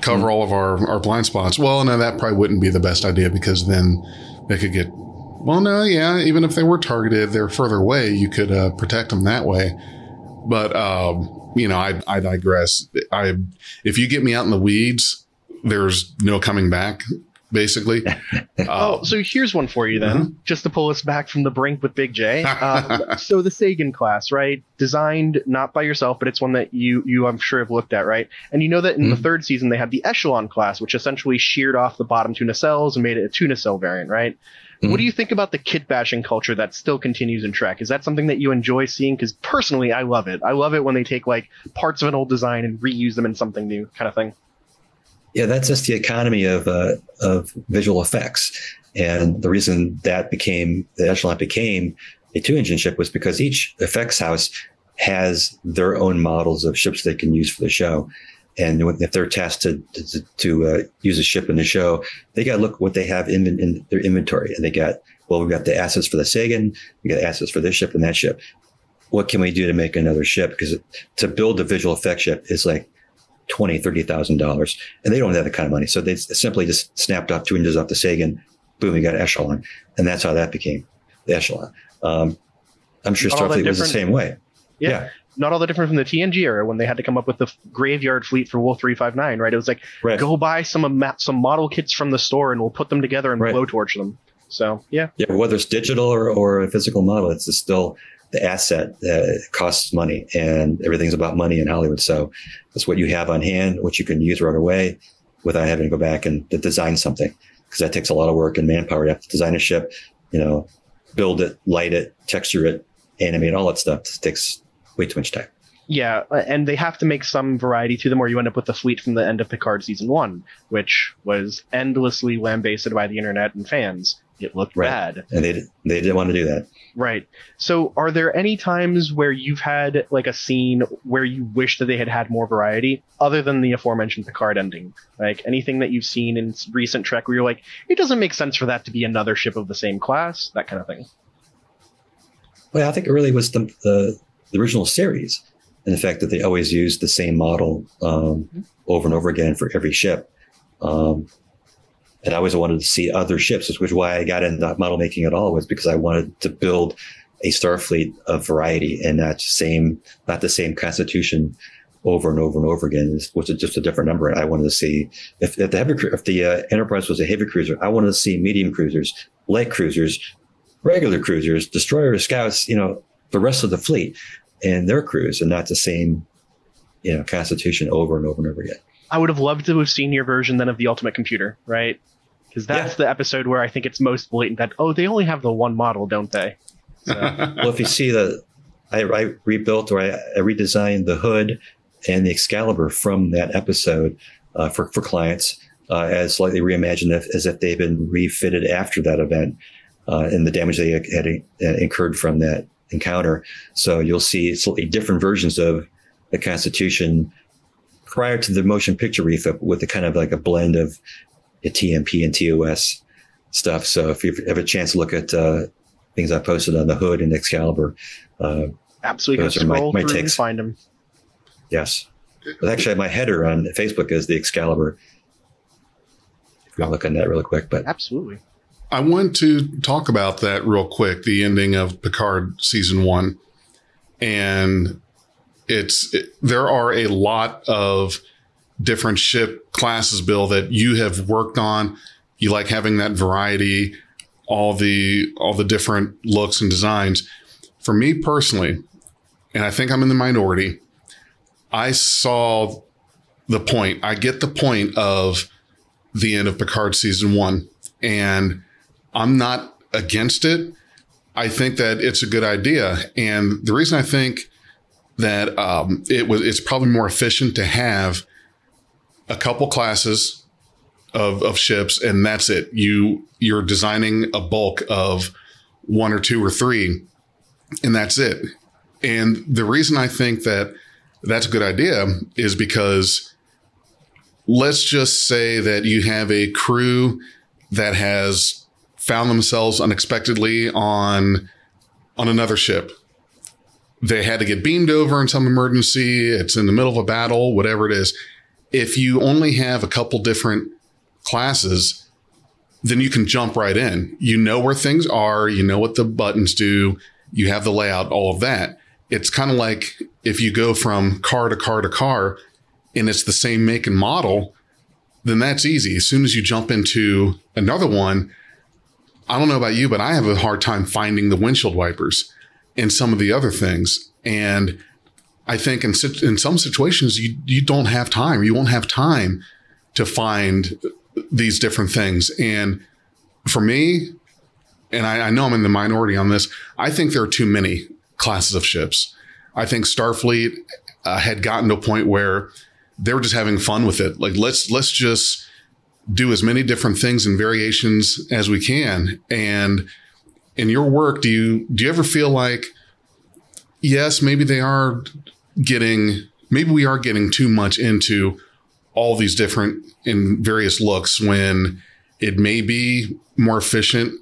cover mm. all of our, our blind spots. Well, no, that probably wouldn't be the best idea because then they could get. Well, no, yeah, even if they were targeted, they're further away. You could uh, protect them that way. But um, you know, I, I digress. I if you get me out in the weeds, there's no coming back basically. oh, so here's one for you then, mm-hmm. just to pull us back from the brink with Big J. Um, so the Sagan class, right? Designed not by yourself, but it's one that you you I'm sure have looked at, right? And you know that in mm-hmm. the third season they had the Echelon class, which essentially sheared off the bottom two nacelles and made it a two nacelle variant, right? Mm-hmm. What do you think about the kit bashing culture that still continues in Trek? Is that something that you enjoy seeing? Because personally, I love it. I love it when they take like parts of an old design and reuse them in something new, kind of thing. Yeah, that's just the economy of uh, of visual effects, and the reason that became the Echelon became a two engine ship was because each effects house has their own models of ships they can use for the show. And if they're tasked to to, to uh, use a ship in the show, they got to look what they have in, in their inventory, and they got well, we've got the assets for the Sagan, we got assets for this ship and that ship. What can we do to make another ship? Because to build a visual effect ship is like twenty, thirty thousand dollars, and they don't have that kind of money. So they simply just snapped off two inches off the Sagan, boom, you got Echelon, and that's how that became the Echelon. Um, I'm sure Starfleet was the same way. Yeah. yeah. Not all that different from the TNG era when they had to come up with the graveyard fleet for Wolf 359, right? It was like, right. go buy some some model kits from the store and we'll put them together and right. blowtorch them. So, yeah. Yeah, whether it's digital or, or a physical model, it's still the asset uh, costs money and everything's about money in Hollywood. So it's what you have on hand, what you can use right away without having to go back and design something because that takes a lot of work and manpower. You have to design a ship, you know, build it, light it, texture it, animate all that stuff. It takes way too much time. Yeah, and they have to make some variety to them, or you end up with the fleet from the end of Picard season one, which was endlessly lambasted by the internet and fans. It looked right. bad, and they they didn't want to do that. Right. So, are there any times where you've had like a scene where you wish that they had had more variety, other than the aforementioned Picard ending? Like anything that you've seen in recent Trek where you're like, it doesn't make sense for that to be another ship of the same class, that kind of thing. Well, I think it really was the, the, the original series and the fact that they always used the same model um, over and over again for every ship. Um, and I always wanted to see other ships, which is why I got into model making at all was because I wanted to build a Starfleet of variety and not same, not the same constitution over and over and over again. It was just a different number. I wanted to see if, if the heavy, if the uh, Enterprise was a heavy cruiser, I wanted to see medium cruisers, light cruisers, regular cruisers, destroyers, scouts, you know, the rest of the fleet and their crews and not the same, you know, constitution over and over and over again. I would have loved to have seen your version then of the Ultimate Computer, right? Because that's yeah. the episode where I think it's most blatant that oh they only have the one model, don't they? So. well, if you see the, I, I rebuilt or I, I, redesigned the hood and the Excalibur from that episode uh, for for clients uh, as slightly reimagined as if they've been refitted after that event uh, and the damage they had uh, incurred from that encounter. So you'll see slightly different versions of the Constitution prior to the motion picture refit with a kind of like a blend of a TMP and TOS stuff. So if you have a chance to look at uh, things I posted on the hood and Excalibur, uh, absolutely those are my, my takes. find them. Yes, but actually, my header on Facebook is the Excalibur. If you want to look on that really quick, but absolutely. I want to talk about that real quick. The ending of Picard season one, and it's it, there are a lot of different ship classes, Bill, that you have worked on. You like having that variety, all the all the different looks and designs. For me personally, and I think I'm in the minority, I saw the point. I get the point of the end of Picard season one, and I'm not against it. I think that it's a good idea. And the reason I think that um, it was it's probably more efficient to have a couple classes of, of ships and that's it. You you're designing a bulk of one or two or three, and that's it. And the reason I think that that's a good idea is because let's just say that you have a crew that has found themselves unexpectedly on on another ship. They had to get beamed over in some emergency. It's in the middle of a battle, whatever it is. If you only have a couple different classes, then you can jump right in. You know where things are, you know what the buttons do, you have the layout, all of that. It's kind of like if you go from car to car to car and it's the same make and model, then that's easy. As soon as you jump into another one, I don't know about you, but I have a hard time finding the windshield wipers and some of the other things. And I think in, in some situations, you, you don't have time. You won't have time to find these different things. And for me, and I, I know I'm in the minority on this, I think there are too many classes of ships. I think Starfleet uh, had gotten to a point where they were just having fun with it. Like let's let's just do as many different things and variations as we can. And in your work, do you do you ever feel like, yes, maybe they are getting, maybe we are getting too much into all these different and various looks when it may be more efficient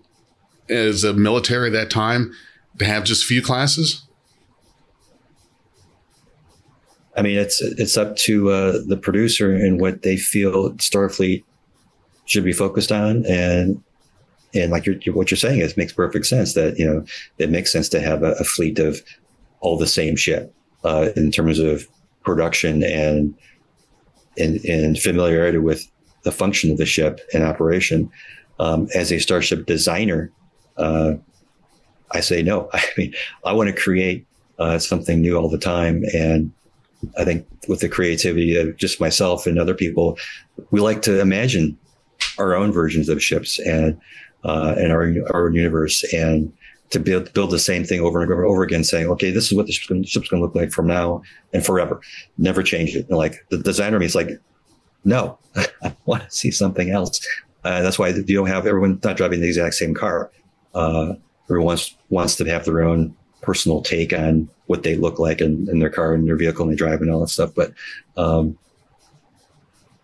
as a military at that time to have just few classes? I mean, it's it's up to uh, the producer and what they feel Starfleet should be focused on and and like you're, what you're saying is makes perfect sense that you know it makes sense to have a, a fleet of all the same ship uh, in terms of production and, and and familiarity with the function of the ship and operation. Um, as a starship designer, uh, I say no. I mean, I want to create uh, something new all the time, and I think with the creativity of just myself and other people, we like to imagine our own versions of ships and uh, and our our universe and to build build the same thing over and over, over again, saying, okay, this is what the ship's going, to look like from now and forever. Never change it. And like the designer me is like, no, I want to see something else. Uh, that's why you don't have everyone not driving the exact same car. Uh, everyone wants, wants to have their own personal take on what they look like in, in their car and their vehicle and they drive and all that stuff. But um,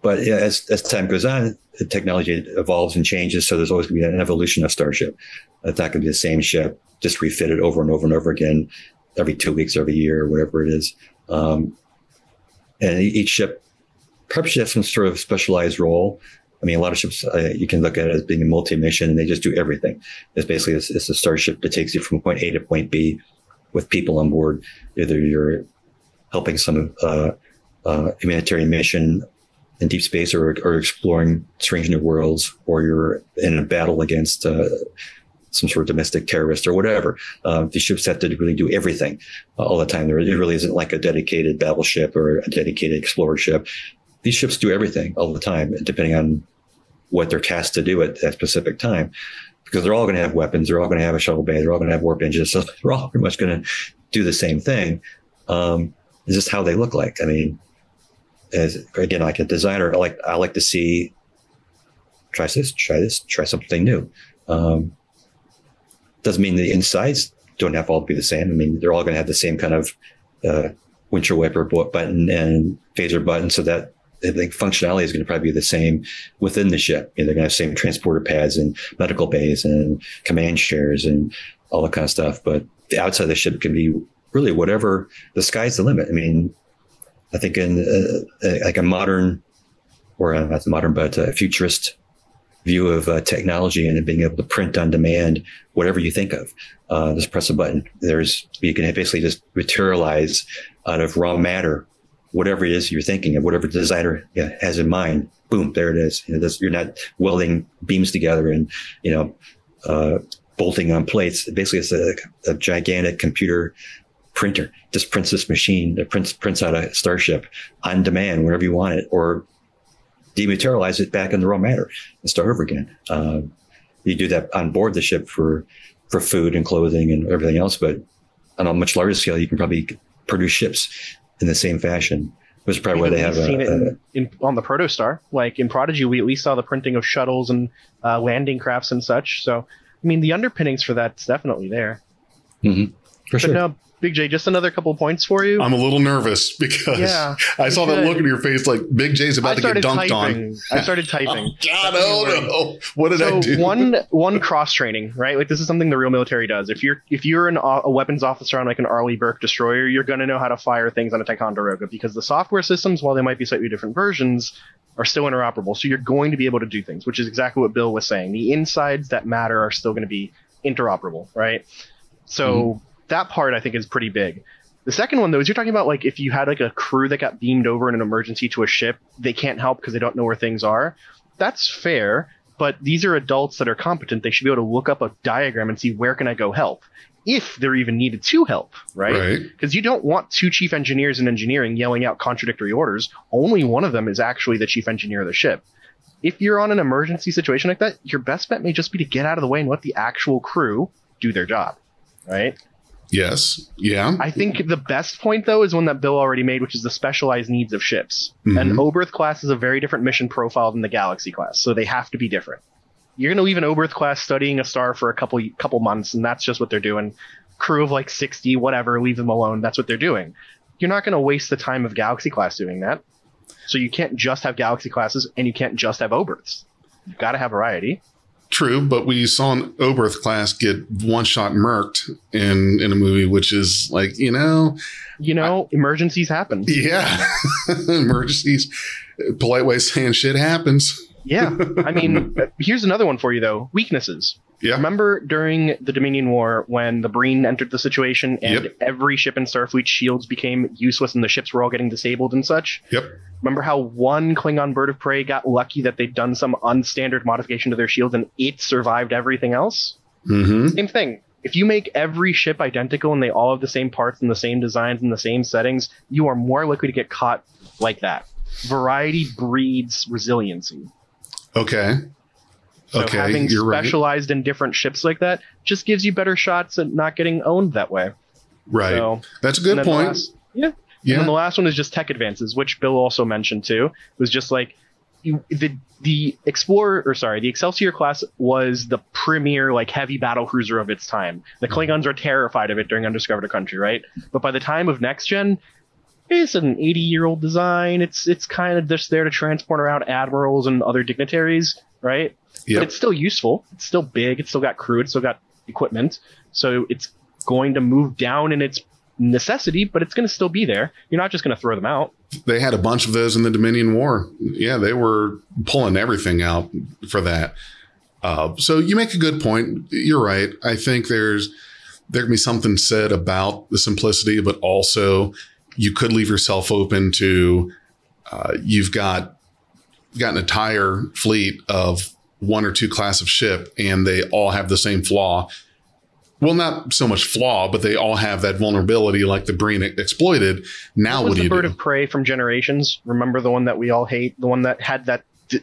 but yeah, as, as time goes on, the technology evolves and changes. So there's always going to be an evolution of Starship. It's not going to be the same ship, just refitted over and over and over again, every two weeks, every year, whatever it is. Um, and each ship perhaps have some sort of specialized role. I mean, a lot of ships uh, you can look at it as being a multi-mission, and they just do everything. It's basically it's, it's a starship that takes you from point A to point B with people on board. Either you're helping some uh, uh, humanitarian mission in deep space or, or exploring strange new worlds, or you're in a battle against uh, some sort of domestic terrorist or whatever. Uh, these ships have to really do everything uh, all the time. There, it really isn't like a dedicated battleship or a dedicated explorer ship. These ships do everything all the time, depending on what they're tasked to do at that specific time. Because they're all going to have weapons, they're all going to have a shuttle bay, they're all going to have warp engines, so they're all pretty much going to do the same thing. Um, just how they look like. I mean, as again, like a designer, I like I like to see try this, try this, try something new. Um, doesn't mean the insides don't have all to be the same. I mean, they're all going to have the same kind of uh, windshield wiper button and phaser button, so that I think functionality is going to probably be the same within the ship. You know, they're going to have same transporter pads and medical bays and command chairs and all that kind of stuff. But the outside of the ship can be really whatever. The sky's the limit. I mean, I think in uh, like a modern, or uh, not modern, but a futurist view of uh, technology and being able to print on demand whatever you think of. Uh, just press a button. There's you can basically just materialize out of raw matter whatever it is you're thinking of, whatever the designer has in mind. Boom, there it is. You know, you're not welding beams together and you know uh, bolting on plates. Basically, it's a, a gigantic computer printer. Just prints this machine that prints prints out a starship on demand whenever you want it, or dematerialize it back in the raw matter and start over again. Uh, you do that on board the ship for for food and clothing and everything else, but on a much larger scale, you can probably produce ships in the same fashion. Which is probably why they have seen a, it in, in, on the Protostar. Like in Prodigy, we at least saw the printing of shuttles and uh, landing crafts and such. So, I mean, the underpinnings for that's definitely there. Mm-hmm. For but sure. no, Big J, just another couple points for you. I'm a little nervous because Yeah, I saw that look in your face like Big J's I about to get dunked typing. on. I started oh, typing. Oh, God, oh no. What did I so do? one one cross training, right? Like this is something the real military does. If you're if you're an, uh, a weapons officer on like an Arleigh Burke destroyer, you're gonna know how to fire things on a Ticonderoga because the software systems, while they might be slightly different versions, are still interoperable. So you're going to be able to do things, which is exactly what Bill was saying. The insides that matter are still going to be interoperable, right? So mm-hmm. That part I think is pretty big. The second one though is you're talking about like if you had like a crew that got beamed over in an emergency to a ship, they can't help because they don't know where things are. That's fair, but these are adults that are competent. They should be able to look up a diagram and see where can I go help, if they're even needed to help, right? Right. Because you don't want two chief engineers in engineering yelling out contradictory orders. Only one of them is actually the chief engineer of the ship. If you're on an emergency situation like that, your best bet may just be to get out of the way and let the actual crew do their job, right? Yes. Yeah. I think the best point though is one that Bill already made, which is the specialized needs of ships. Mhm. And Oberth class is a very different mission profile than the Galaxy class, so they have to be different. You're gonna leave an Oberth class studying a star for a couple couple months, and that's just what they're doing. Crew of like 60, whatever, leave them alone. That's what they're doing. You're not gonna waste the time of Galaxy class doing that. So you can't just have Galaxy classes, and you can't just have Oberths. You've got to have variety. True, but we saw an Oberth class get one shot murked in in a movie, which is like you know, You know, emergencies happen. yeah, emergencies. Polite way of saying shit happens. Yeah, I mean, here's another one for you though: weaknesses. Yeah. Remember during the Dominion War when the Breen entered the situation and Yep. every ship in Starfleet shields became useless and the ships were all getting disabled and such? Yep. Remember how one Klingon bird of prey got lucky that they'd done some unstandard modification to their shields and it survived everything else? Mm-hmm. Same thing. If you make every ship identical and they all have the same parts and the same designs and the same settings, you are more likely to get caught like that. Variety breeds resiliency. Okay. So okay. having You're right. specialized in different ships like that just gives you better shots at not getting owned that way. Right. So, That's a good point. last- yeah. And then the last one is just tech advances, which Bill also mentioned too. It was just like you, the the Explorer or sorry, the Excelsior class was the premier like heavy battle cruiser of its time. The mm-hmm. Klingons are terrified of it during Undiscovered Country, right? But by the time of next gen, it's an 80 year old design. It's it's kind of just there to transport around admirals and other dignitaries, right? Yep. But it's still useful. It's still big. It's still got crew. It's still got equipment. So it's going to move down in its necessity, but it's going to still be there. You're not just going to throw them out. They had a bunch of those in the Dominion War. Yeah, they were pulling everything out for that. Uh, so you make a good point. You're right. I think there's there can be something said about the simplicity, but also you could leave yourself open to uh, you've got you've got an entire fleet of one or two class of ship, and they all have the same flaw. Well, not so much flaw, but they all have that vulnerability, like the Breen exploited. Now, what, what do you bird do? of prey from Generations? Remember the one that we all hate, the one that had that d-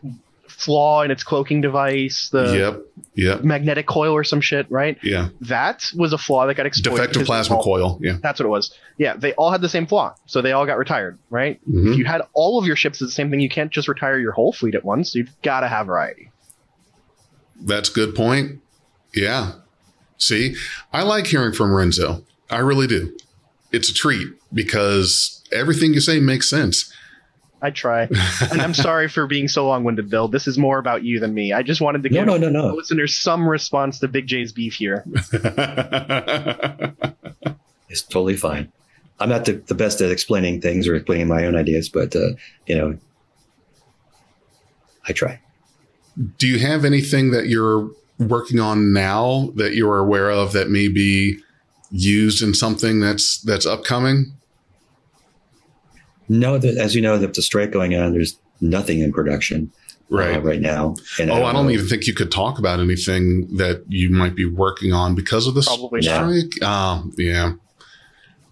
flaw in its cloaking device, the yep, yep, magnetic coil or some shit, right? yeah. That was a flaw that got exploited. Defective plasma all- coil. Yeah. That's what it was. Yeah, they all had the same flaw, so they all got retired, right? Mhm. If you had all of your ships as the same thing, you can't just retire your whole fleet at once. You've got to have variety. That's a good point. Yeah. See, I like hearing from Renzo. I really do. It's a treat because everything you say makes sense. I try, and I'm sorry for being so long-winded, Bill. This is more about you than me. I just wanted to No, give no, no, no. listeners some response to Big J's beef here. It's totally fine. I'm not the, the best at explaining things or explaining my own ideas, but uh, you know, I try. Do you have anything that you're working on now that you're aware of that may be used in something that's that's upcoming? No, that as you know, that the strike going on, there's nothing in production Right. uh, right now. And oh, I don't know- even think you could talk about anything that you might be working on because of the Probably not. strike. Um, yeah.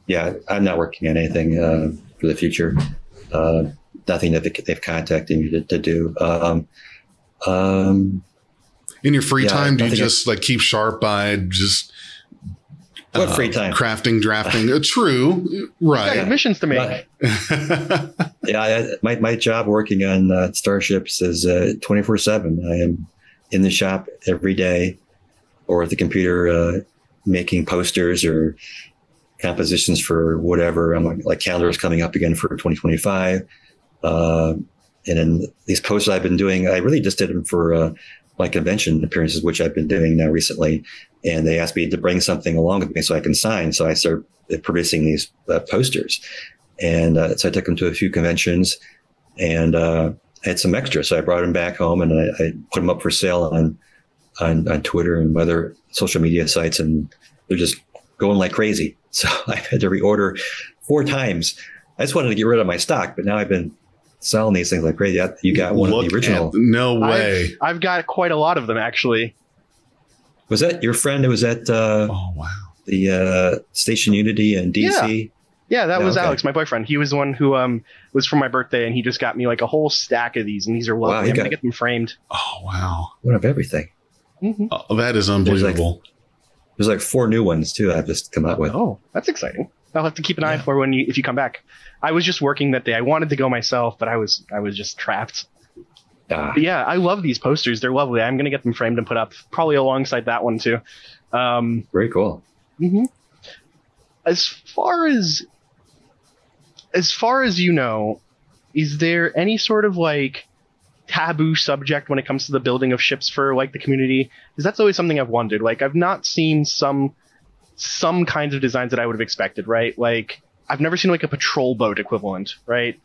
Yeah, I'm not working on anything uh, for the future. Uh, nothing that they- they've contacted me to, to do. Um, um, In your free Yeah, time, do you nothing I- just like keep sharp eyed, just what uh, free time? crafting, drafting? uh, true, You got right? missions to make. Yeah, I, my my job working on uh, starships is twenty four seven. I am in the shop every day, or at the computer uh, making posters or compositions for whatever. I'm like, like calendars coming up again for twenty twenty five, uh, and then these posters I've been doing. I really just did them for uh, my convention appearances, which I've been doing now recently. And they asked me to bring something along with me so I can sign. So I started producing these uh, posters. And uh, so I took them to a few conventions and uh, I had some extra. So I brought them back home and I, I put them up for sale on, on, on Twitter and other social media sites. And they're just going like crazy. So I had to reorder four times. I just wanted to get rid of my stock, but now I've been selling these things like crazy. Yeah, you got one Look of the original. at- no way. I've got quite a lot of them actually. Was that your friend that was at uh, oh wow. the uh, Station Unity in DC? Yeah, that Yeah, was okay. Alex, my boyfriend. He was the one who um was for my birthday, and he just got me like a whole stack of these, and these are lovely. Wow, I'm gonna get them framed. Oh wow. One of everything. hmm Oh, that is unbelievable. There's like four new ones too. I've just come up with. Oh, that's exciting. I'll have to keep an eye Yeah. for when you if you come back. I was just working that day. I wanted to go myself, but I was I was just trapped. Ah, yeah, I love these posters. They're lovely. I'm gonna get them framed and put up, probably alongside that one too. Um, very cool. mhm. As far as as far as you know, is there any sort of like taboo subject when it comes to the building of ships for like the community? Because that's always something I've wondered. Like I've not seen some some kinds of designs that I would have expected, right? Like I've never seen like a patrol boat equivalent, right?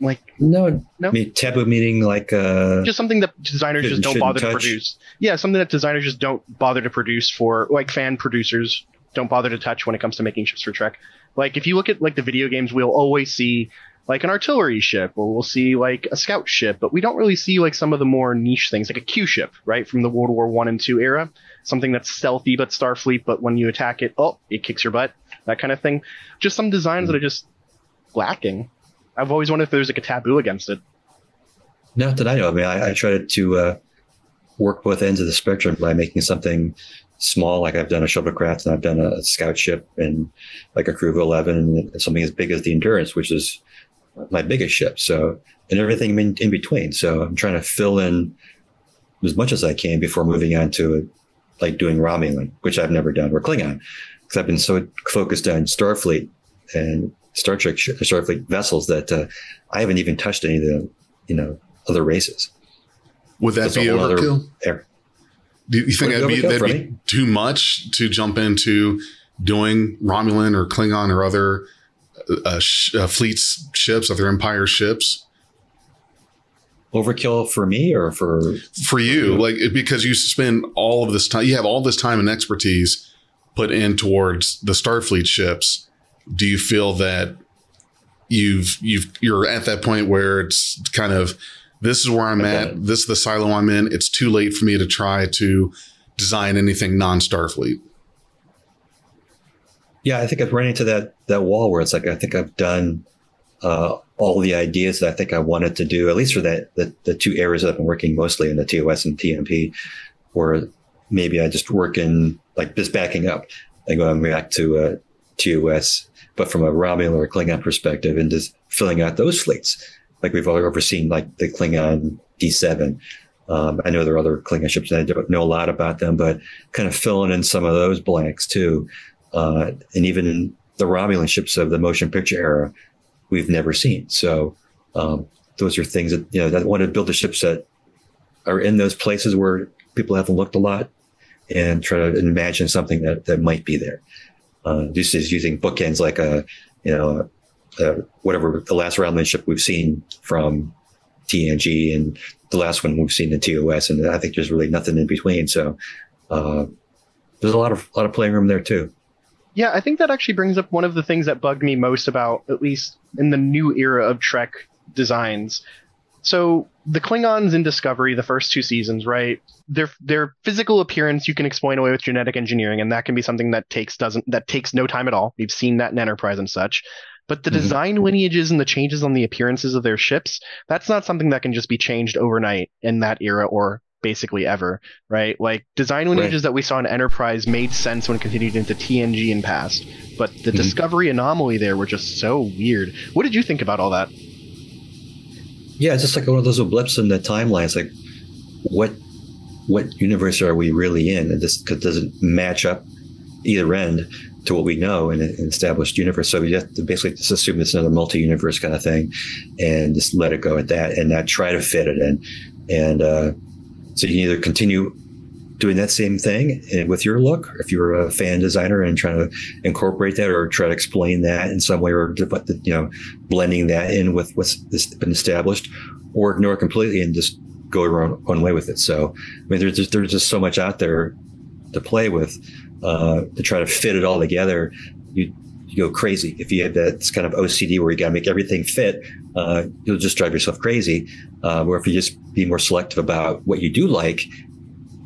Like No, No? I mean, taboo meaning like uh, just something that designers just don't shouldn't bother to produce. Yeah, something that designers just don't bother to produce for like fan producers don't bother to touch when it comes to making ships for Trek. Like if you look at like the video games, we'll always see like an artillery ship or we'll see like a scout ship, but we don't really see like some of the more niche things like a Q ship, right, from the World War One and Two era. Something that's stealthy but Starfleet, but when you attack it, oh, it kicks your butt. That kind of thing. Just some designs that are just lacking. I've always wondered if there's like a taboo against it. not that I know. I mean, I, I try to uh, work both ends of the spectrum by making something small, like I've done a shuttlecraft and I've done a scout ship and like a crew of eleven, and something as big as the Endurance, which is my biggest ship. So and everything in, in between. So I'm trying to fill in as much as I can before moving on to like doing Romulan, which I've never done, or Klingon, because I've been so focused on Starfleet and Star Trek Starfleet vessels that uh, I haven't even touched any of the you know other races. Would that That's be other overkill? area. Do you think that'd be be, that'd be too much to jump into doing Romulan or Klingon or other uh, sh- uh, fleets ships, other Empire ships? Overkill for me or for for you like because you spend all of this time you have all this time and expertise put in towards the starfleet ships. Do you feel that you've you've you're at that point where it's kind of this is where i'm Okay. at this is the silo i'm in it's too late for me to try to design anything non-starfleet? Yeah, I think I've run into that that wall where it's like I think I've done uh, all the ideas that I think I wanted to do, at least for that the, the two areas that I've been working mostly in the TOS and TMP, where maybe I just work in like just backing up and going back to uh, TOS, but from a Romulan or Klingon perspective, and just filling out those fleets, like we've all overseen, like the Klingon D7. Um, I know there are other Klingon ships, and I don't know a lot about them, but kind of filling in some of those blanks too uh, and even in the Romulan ships of the motion picture era, we've never seen. So um, those are things that you know that want to build the ships that are in those places where people haven't looked a lot, and try to imagine something that that might be there. Uh, this is using bookends like a you know uh, whatever the last Romulan ship we've seen from TNG and the last one we've seen in TOS, and I think there's really nothing in between. So uh, there's a lot of lot of playing room there too. Yeah, I think that actually brings up one of the things that bugged me most about, at least in the new era of Trek designs. So the Klingons in Discovery, the first two seasons, right? Their their physical appearance you can explain away with genetic engineering, and that can be something that takes doesn't that takes no time at all. We've seen that in Enterprise and such. But the Mhm. design lineages and the changes on the appearances of their ships, that's not something that can just be changed overnight in that era or basically ever, right? Like design lineages that we saw in Enterprise made sense when continued into TNG and past, but the Mhm. Discovery anomaly there were just so weird. What did you think about all that? Yeah, it's just like one of those blips in the timelines. Like, what what universe are we really in? And this 'cause it doesn't match up either end to what we know in an established universe. So we have to basically just assume it's another multi-universe kind of thing, and just let it go at that, and not try to fit it in. And uh, so you can either continue doing that same thing with your look, if you're a fan designer and trying to incorporate that or try to explain that in some way, or you know, blending that in with what's been established, or ignore it completely and just go your own, own way with it. So, I mean, there's just, there's just so much out there to play with uh, to try to fit it all together. You go crazy if you have that kind of OCD where you got to make everything fit. Uh, you'll just drive yourself crazy. Uh, or if you just be more selective about what you do like,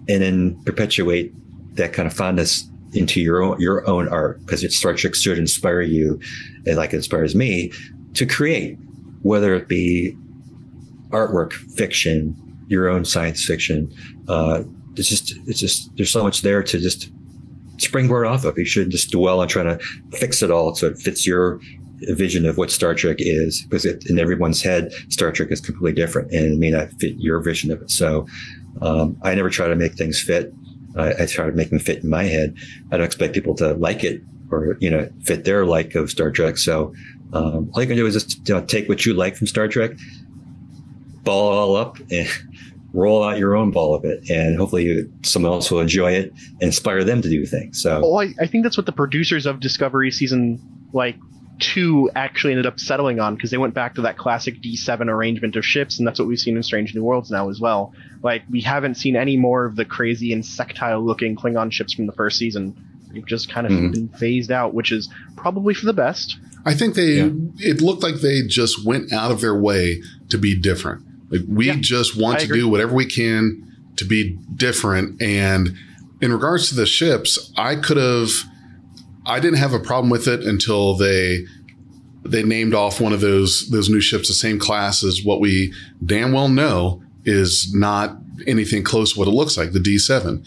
and then perpetuate that kind of fondness into your own your own art because Star Trek should inspire you, and like it inspires me to create, whether it be artwork, fiction, your own science fiction. Uh, it's just it's just there's so much there to just springboard off of. You shouldn't just dwell on trying to fix it all so it fits your vision of what Star Trek is, because it, in everyone's head, Star Trek is completely different and it may not fit your vision of it. So um, I never try to make things fit. I, I try to make them fit in my head. I don't expect people to like it or you know fit their like of Star Trek. So um, all you can do is just you know, take what you like from Star Trek, ball it all up, and roll out your own ball of it, and hopefully someone else will enjoy it, and inspire them to do things. So Well, I, I think that's what the producers of Discovery season like two actually ended up settling on because they went back to that classic D7 arrangement of ships, and that's what we've seen in Strange New Worlds now as well. Like we haven't seen any more of the crazy insectile looking Klingon ships from the first season. They've just kind of Mhm. been phased out, which is probably for the best. I think they Yeah. it looked like they just went out of their way to be different. Like we Yeah, just want I to agree. do whatever we can to be different. And in regards to the ships, I could have I didn't have a problem with it until they they named off one of those those new ships the same class as what we damn well know is not anything close to what it looks like, the D7.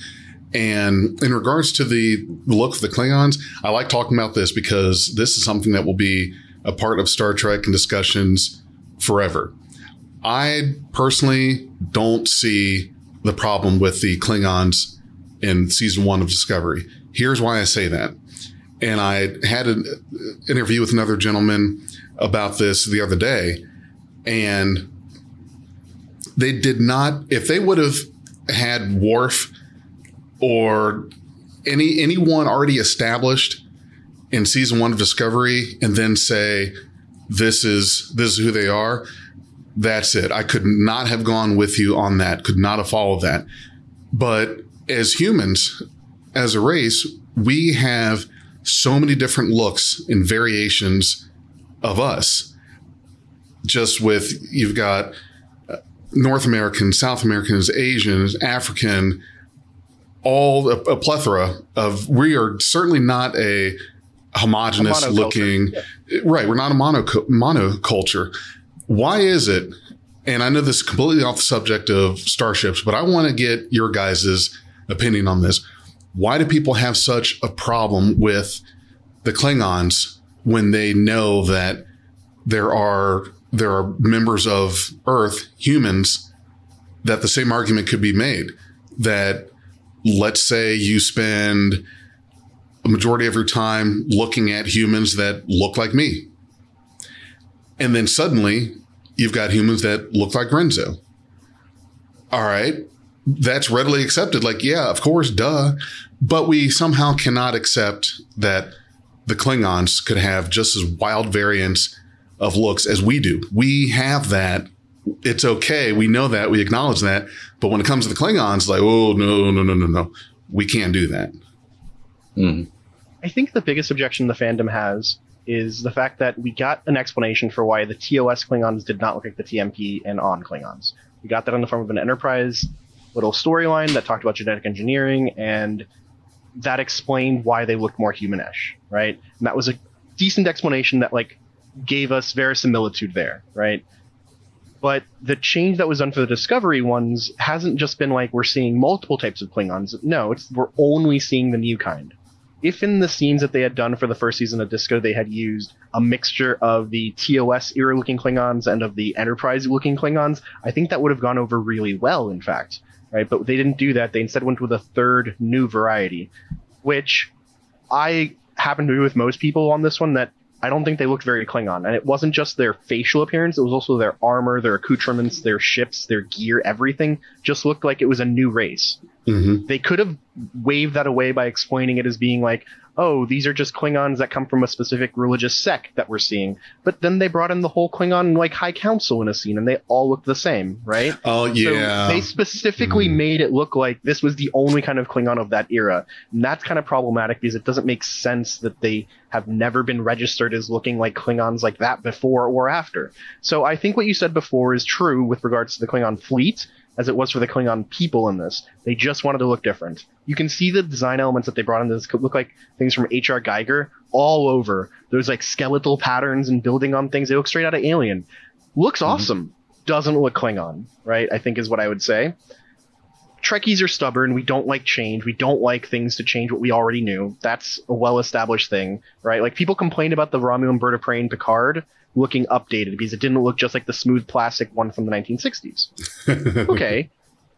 And in regards to the look of the Klingons, I like talking about this because this is something that will be a part of Star Trek and discussions forever. I personally don't see the problem with the Klingons in season one of Discovery. Here's why I say that. And I had an interview with another gentleman about this the other day, and they did not. If they would have had Worf or any anyone already established in season one of Discovery, and then say this is this is who they are. That's it. I could not have gone with you on that. Could not have followed that. But as humans, as a race, we have so many different looks and variations of us. Just with you've got uh, North American, South Americans, Asians, African, all a, a, plethora of. We are certainly not a homogenous looking. Yeah. Right, we're not a mono monoculture. Why is it? And I know this is completely off the subject of starships, but I want to get your guys's opinion on this. Why do people have such a problem with the Klingons when they know that there are there are members of Earth, humans, that the same argument could be made that let's say you spend a majority of your time looking at humans that look like me. And then suddenly you've got humans that look like Renzo. All right. That's readily accepted. Like, yeah, of course, duh. But we somehow cannot accept that the Klingons could have just as wild variants of looks as we do. We have that. It's okay. We know that. We acknowledge that. But when it comes to the Klingons, like, oh, no, no, no, no, no. We can't do that. Mm. I think the biggest objection the fandom has is the fact that we got an explanation for why the TOS Klingons did not look like the TMP and on Klingons. We got that in the form of an Enterprise little storyline that talked about genetic engineering, and that explained why they looked more humanish, right? And that was a decent explanation that like gave us verisimilitude there, right? But the change that was done for the Discovery ones hasn't just been like we're seeing multiple types of Klingons. No, it's we're only seeing the new kind if in the scenes that they had done for the first season of Disco, they had used a mixture of the TOS era looking Klingons and of the Enterprise looking Klingons, I think that would have gone over really well, in fact. Right? But they didn't do that. They instead went with a third new variety, which I happen to be with most people on this one that I don't think they looked very Klingon. And it wasn't just their facial appearance, it was also their armor, their accoutrements, their ships, their gear, everything just looked like it was a new race. Mm-hmm. They could have waved that away by explaining it as being like, oh, these are just Klingons that come from a specific religious sect that we're seeing. But then they brought in the whole Klingon like High Council in a scene, and they all look the same, right? Oh yeah. So they specifically mm. made it look like this was the only kind of Klingon of that era, and that's kind of problematic because it doesn't make sense that they have never been registered as looking like Klingons like that before or after. So I think what you said before is true with regards to the Klingon fleet as it was for the Klingon people in this. They just wanted to look different. You can see the design elements that they brought into this look like things from H.R. Giger all over. There's like skeletal patterns and building on things. They look straight out of Alien. Looks mm-hmm. awesome. Doesn't look Klingon, right? I think is what I would say. Trekkies are stubborn. We don't like change. We don't like things to change what we already knew. That's a well established thing, right? Like people complain about the Romulan Bird of Prey in Picard looking updated because it didn't look just like the smooth plastic one from the 1960s. okay.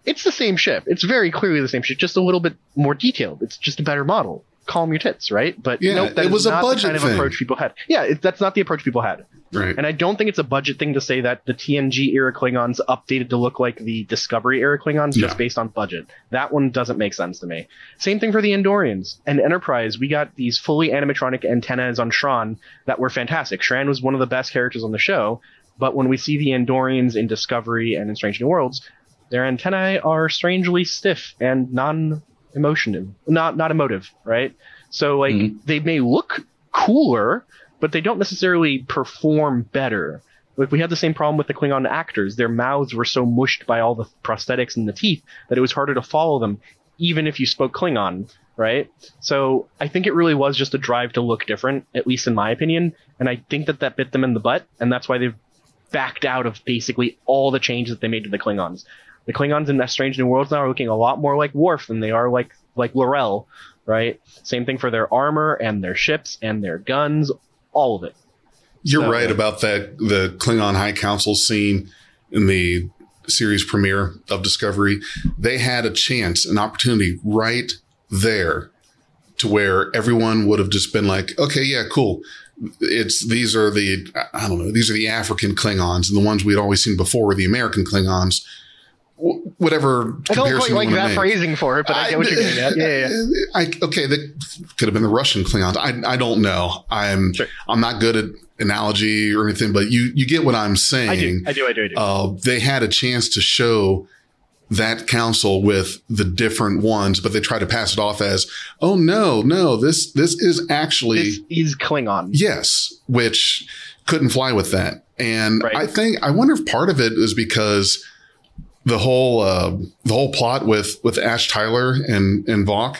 It's the same ship. It's very clearly the same ship, just a little bit more detailed. It's just a better model. Calm your tits, right? But yeah, nope, that it was a budget kind of thing. approach people had. Yeah, it, that's not the approach people had. Right. And I don't think it's a budget thing to say that the TNG era Klingons updated to look like the Discovery era Klingons just yeah. based on budget. That one doesn't make sense to me. Same thing for the Andorians and Enterprise. We got these fully animatronic antennas on Shran that were fantastic. Shran was one of the best characters on the show, but when we see the Andorians in Discovery and in Strange New Worlds, their antennae are strangely stiff and non-emotional, not not emotive, right? So like mm-hmm. they may look cooler but they don't necessarily perform better. Like we had the same problem with the Klingon actors. Their mouths were so mushed by all the prosthetics and the teeth that it was harder to follow them, even if you spoke Klingon, right? So I think it really was just a drive to look different, at least in my opinion. And I think that that bit them in the butt, and that's why they've backed out of basically all the changes that they made to the Klingons. The Klingons in that Strange New Worlds now are looking a lot more like Worf than they are like like L'Rell, right? Same thing for their armor and their ships and their guns all of it. You're so, right about that. The Klingon High Council scene in the series premiere of Discovery, they had a chance, an opportunity right there to where everyone would have just been like, okay, yeah, cool. It's these are the I don't know these are the African Klingons and the ones we'd always seen before were the American Klingons. Whatever. I don't quite like that make. phrasing for it, but I, I get what you're getting at. Yeah, yeah. I, okay, that could have been the Russian Klingons. I, I don't know. I'm sure. I'm not good at analogy or anything, but you you get what I'm saying. I do. I do. I do. I do. Uh, they had a chance to show that council with the different ones, but they try to pass it off as, oh no, no, this this is actually this is Klingon. Yes, which couldn't fly with that. And right. I think I wonder if part of it is because the whole uh, the whole plot with with Ash Tyler and and Voq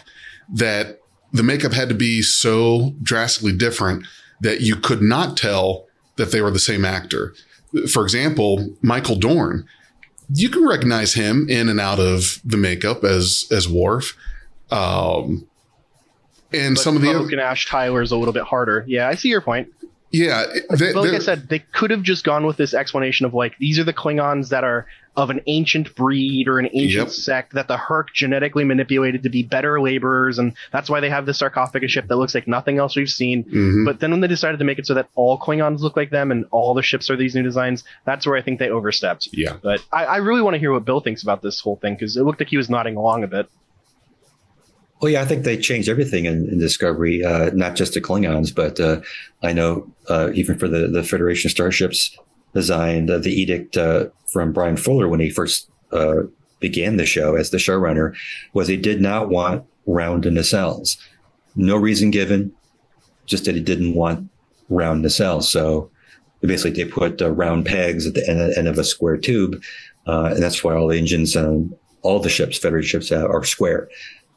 that the makeup had to be so drastically different that you could not tell that they were the same actor. For example, Michael Dorn you can recognize him in and out of the makeup as as Worf. Um, and but some of the other, Ash Tyler is a little bit harder. Yeah, I see your point. Yeah, they, but like I said, they could have just gone with this explanation of like these are the Klingons that are of an ancient breed or an ancient yep. sect that the Hur'q genetically manipulated to be better laborers, and that's why they have this sarcophagus ship that looks like nothing else we've seen. Mm-hmm. But then when they decided to make it so that all Klingons look like them and all the ships are these new designs, that's where I think they overstepped. Yeah. But I, I really want to hear what Bill thinks about this whole thing because it looked like he was nodding along a bit. Well, yeah, I think they changed everything in, in Discovery, uh, not just the Klingons, but uh, I know uh, even for the, the Federation starships designed, uh, the edict uh, from Bryan Fuller when he first uh, began the show as the showrunner was he did not want round nacelles. No reason given, just that he didn't want round nacelles. So basically, they put round pegs at the end, end, of a square tube, and that's why all the engines on all the ships, Federation ships, are square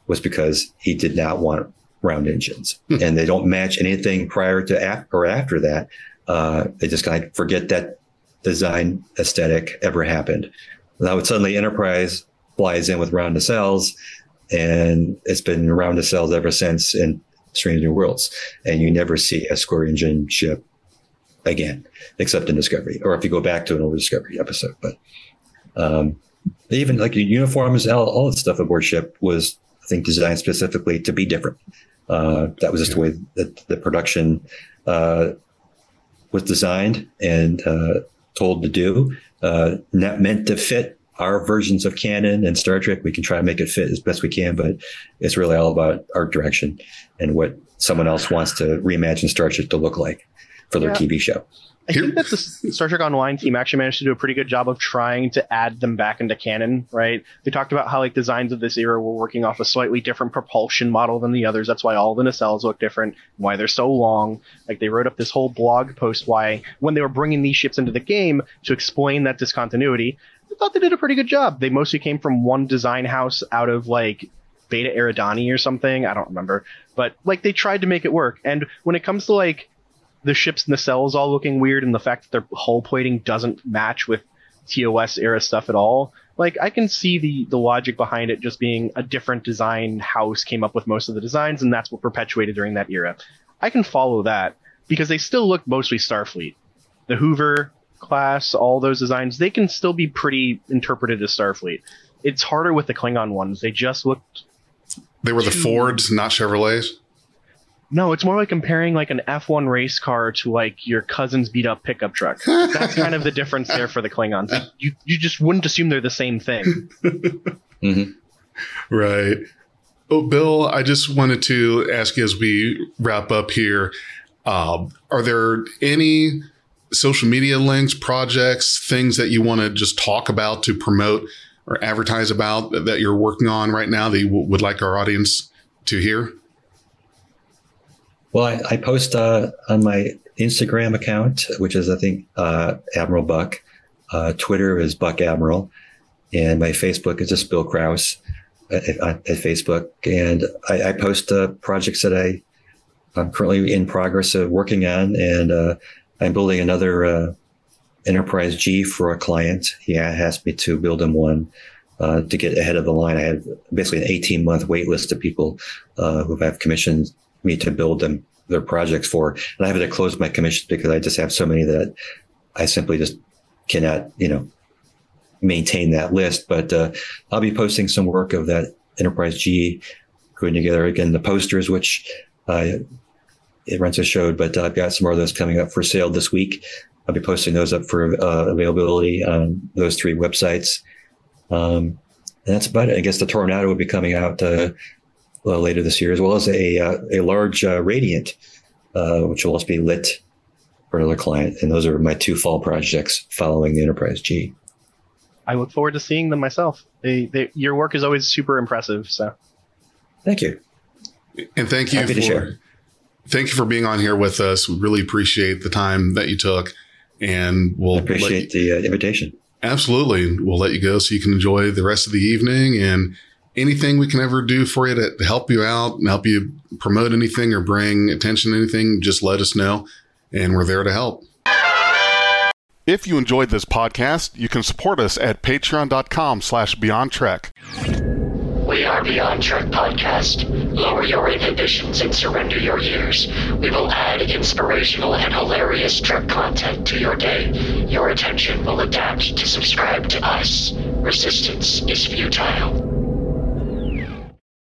was because he did not want round engines hmm. and they don't match anything prior to ap- or after that. Uh, they just kind of forget that design aesthetic ever happened. Now it suddenly Enterprise flies in with round nacelles and it's been round nacelles ever since in Strange New Worlds. And you never see a square engine ship again, except in Discovery, or if you go back to an old Discovery episode. But um, even like uniforms, all, all that stuff aboard ship was I think designed specifically to be different. Uh, that was just the way that the production uh, was designed and uh, told to do. Uh, not meant to fit our versions of canon and Star Trek. We can try to make it fit as best we can, but it's really all about art direction and what someone else wants to reimagine Star Trek to look like for their yeah. TV show. I think that the Star Trek Online team actually managed to do a pretty good job of trying to add them back into canon, right? They talked about how like designs of this era were working off a slightly different propulsion model than the others. That's why all the nacelles look different, why they're so long. Like they wrote up this whole blog post why when they were bringing these ships into the game to explain that discontinuity, I thought they did a pretty good job. They mostly came from one design house out of like Beta Eridani or something. I don't remember. But like they tried to make it work. And when it comes to like the ship's nacelles all looking weird and the fact that their hull plating doesn't match with TOS era stuff at all. Like I can see the the logic behind it just being a different design house came up with most of the designs and that's what perpetuated during that era. I can follow that because they still look mostly Starfleet. The Hoover class, all those designs, they can still be pretty interpreted as Starfleet. It's harder with the Klingon ones. They just looked They were the Fords, not Chevrolets. No, it's more like comparing like an F1 race car to like your cousin's beat up pickup truck. That's kind of the difference there for the Klingons. You you just wouldn't assume they're the same thing. mm-hmm. Right. Oh, Bill, I just wanted to ask you as we wrap up here: uh, Are there any social media links, projects, things that you want to just talk about to promote or advertise about that you're working on right now that you w- would like our audience to hear? Well, I, I post uh, on my Instagram account, which is I think uh, Admiral Buck. Uh, Twitter is Buck Admiral, and my Facebook is just Bill Krause at, at, Facebook. And I, I post uh, projects that I I'm currently in progress of working on, and uh, I'm building another uh, Enterprise G for a client. He asked me to build him one. Uh, to get ahead of the line. I had basically an 18 month wait list of people uh, who have commissioned me to build them their projects for. And I have to close my commissions because I just have so many that I simply just cannot, you know, maintain that list. But uh, I'll be posting some work of that Enterprise G putting together again the posters, which uh, a showed, but I've got some more of those coming up for sale this week. I'll be posting those up for uh, availability on those three websites. Um, and that's about it. I guess the Tornado will be coming out uh, well, later this year, as well as a uh, a large uh, Radiant, uh, which will also be lit for another client. And those are my two fall projects following the Enterprise G. I look forward to seeing them myself. They, they, your work is always super impressive. So, thank you, and thank you Happy for thank you for being on here with us. We really appreciate the time that you took, and we'll I appreciate you, the uh, invitation. Absolutely, we'll let you go so you can enjoy the rest of the evening and anything we can ever do for you to, to help you out and help you promote anything or bring attention to anything. Just let us know, and we're there to help. If you enjoyed this podcast, you can support us at patreon.com slash beyond trek. We are Beyond Trek Podcast. Lower your inhibitions and surrender your years. We will add inspirational and hilarious Trek content to your day. Your attention will adapt to subscribe to us. Resistance is futile.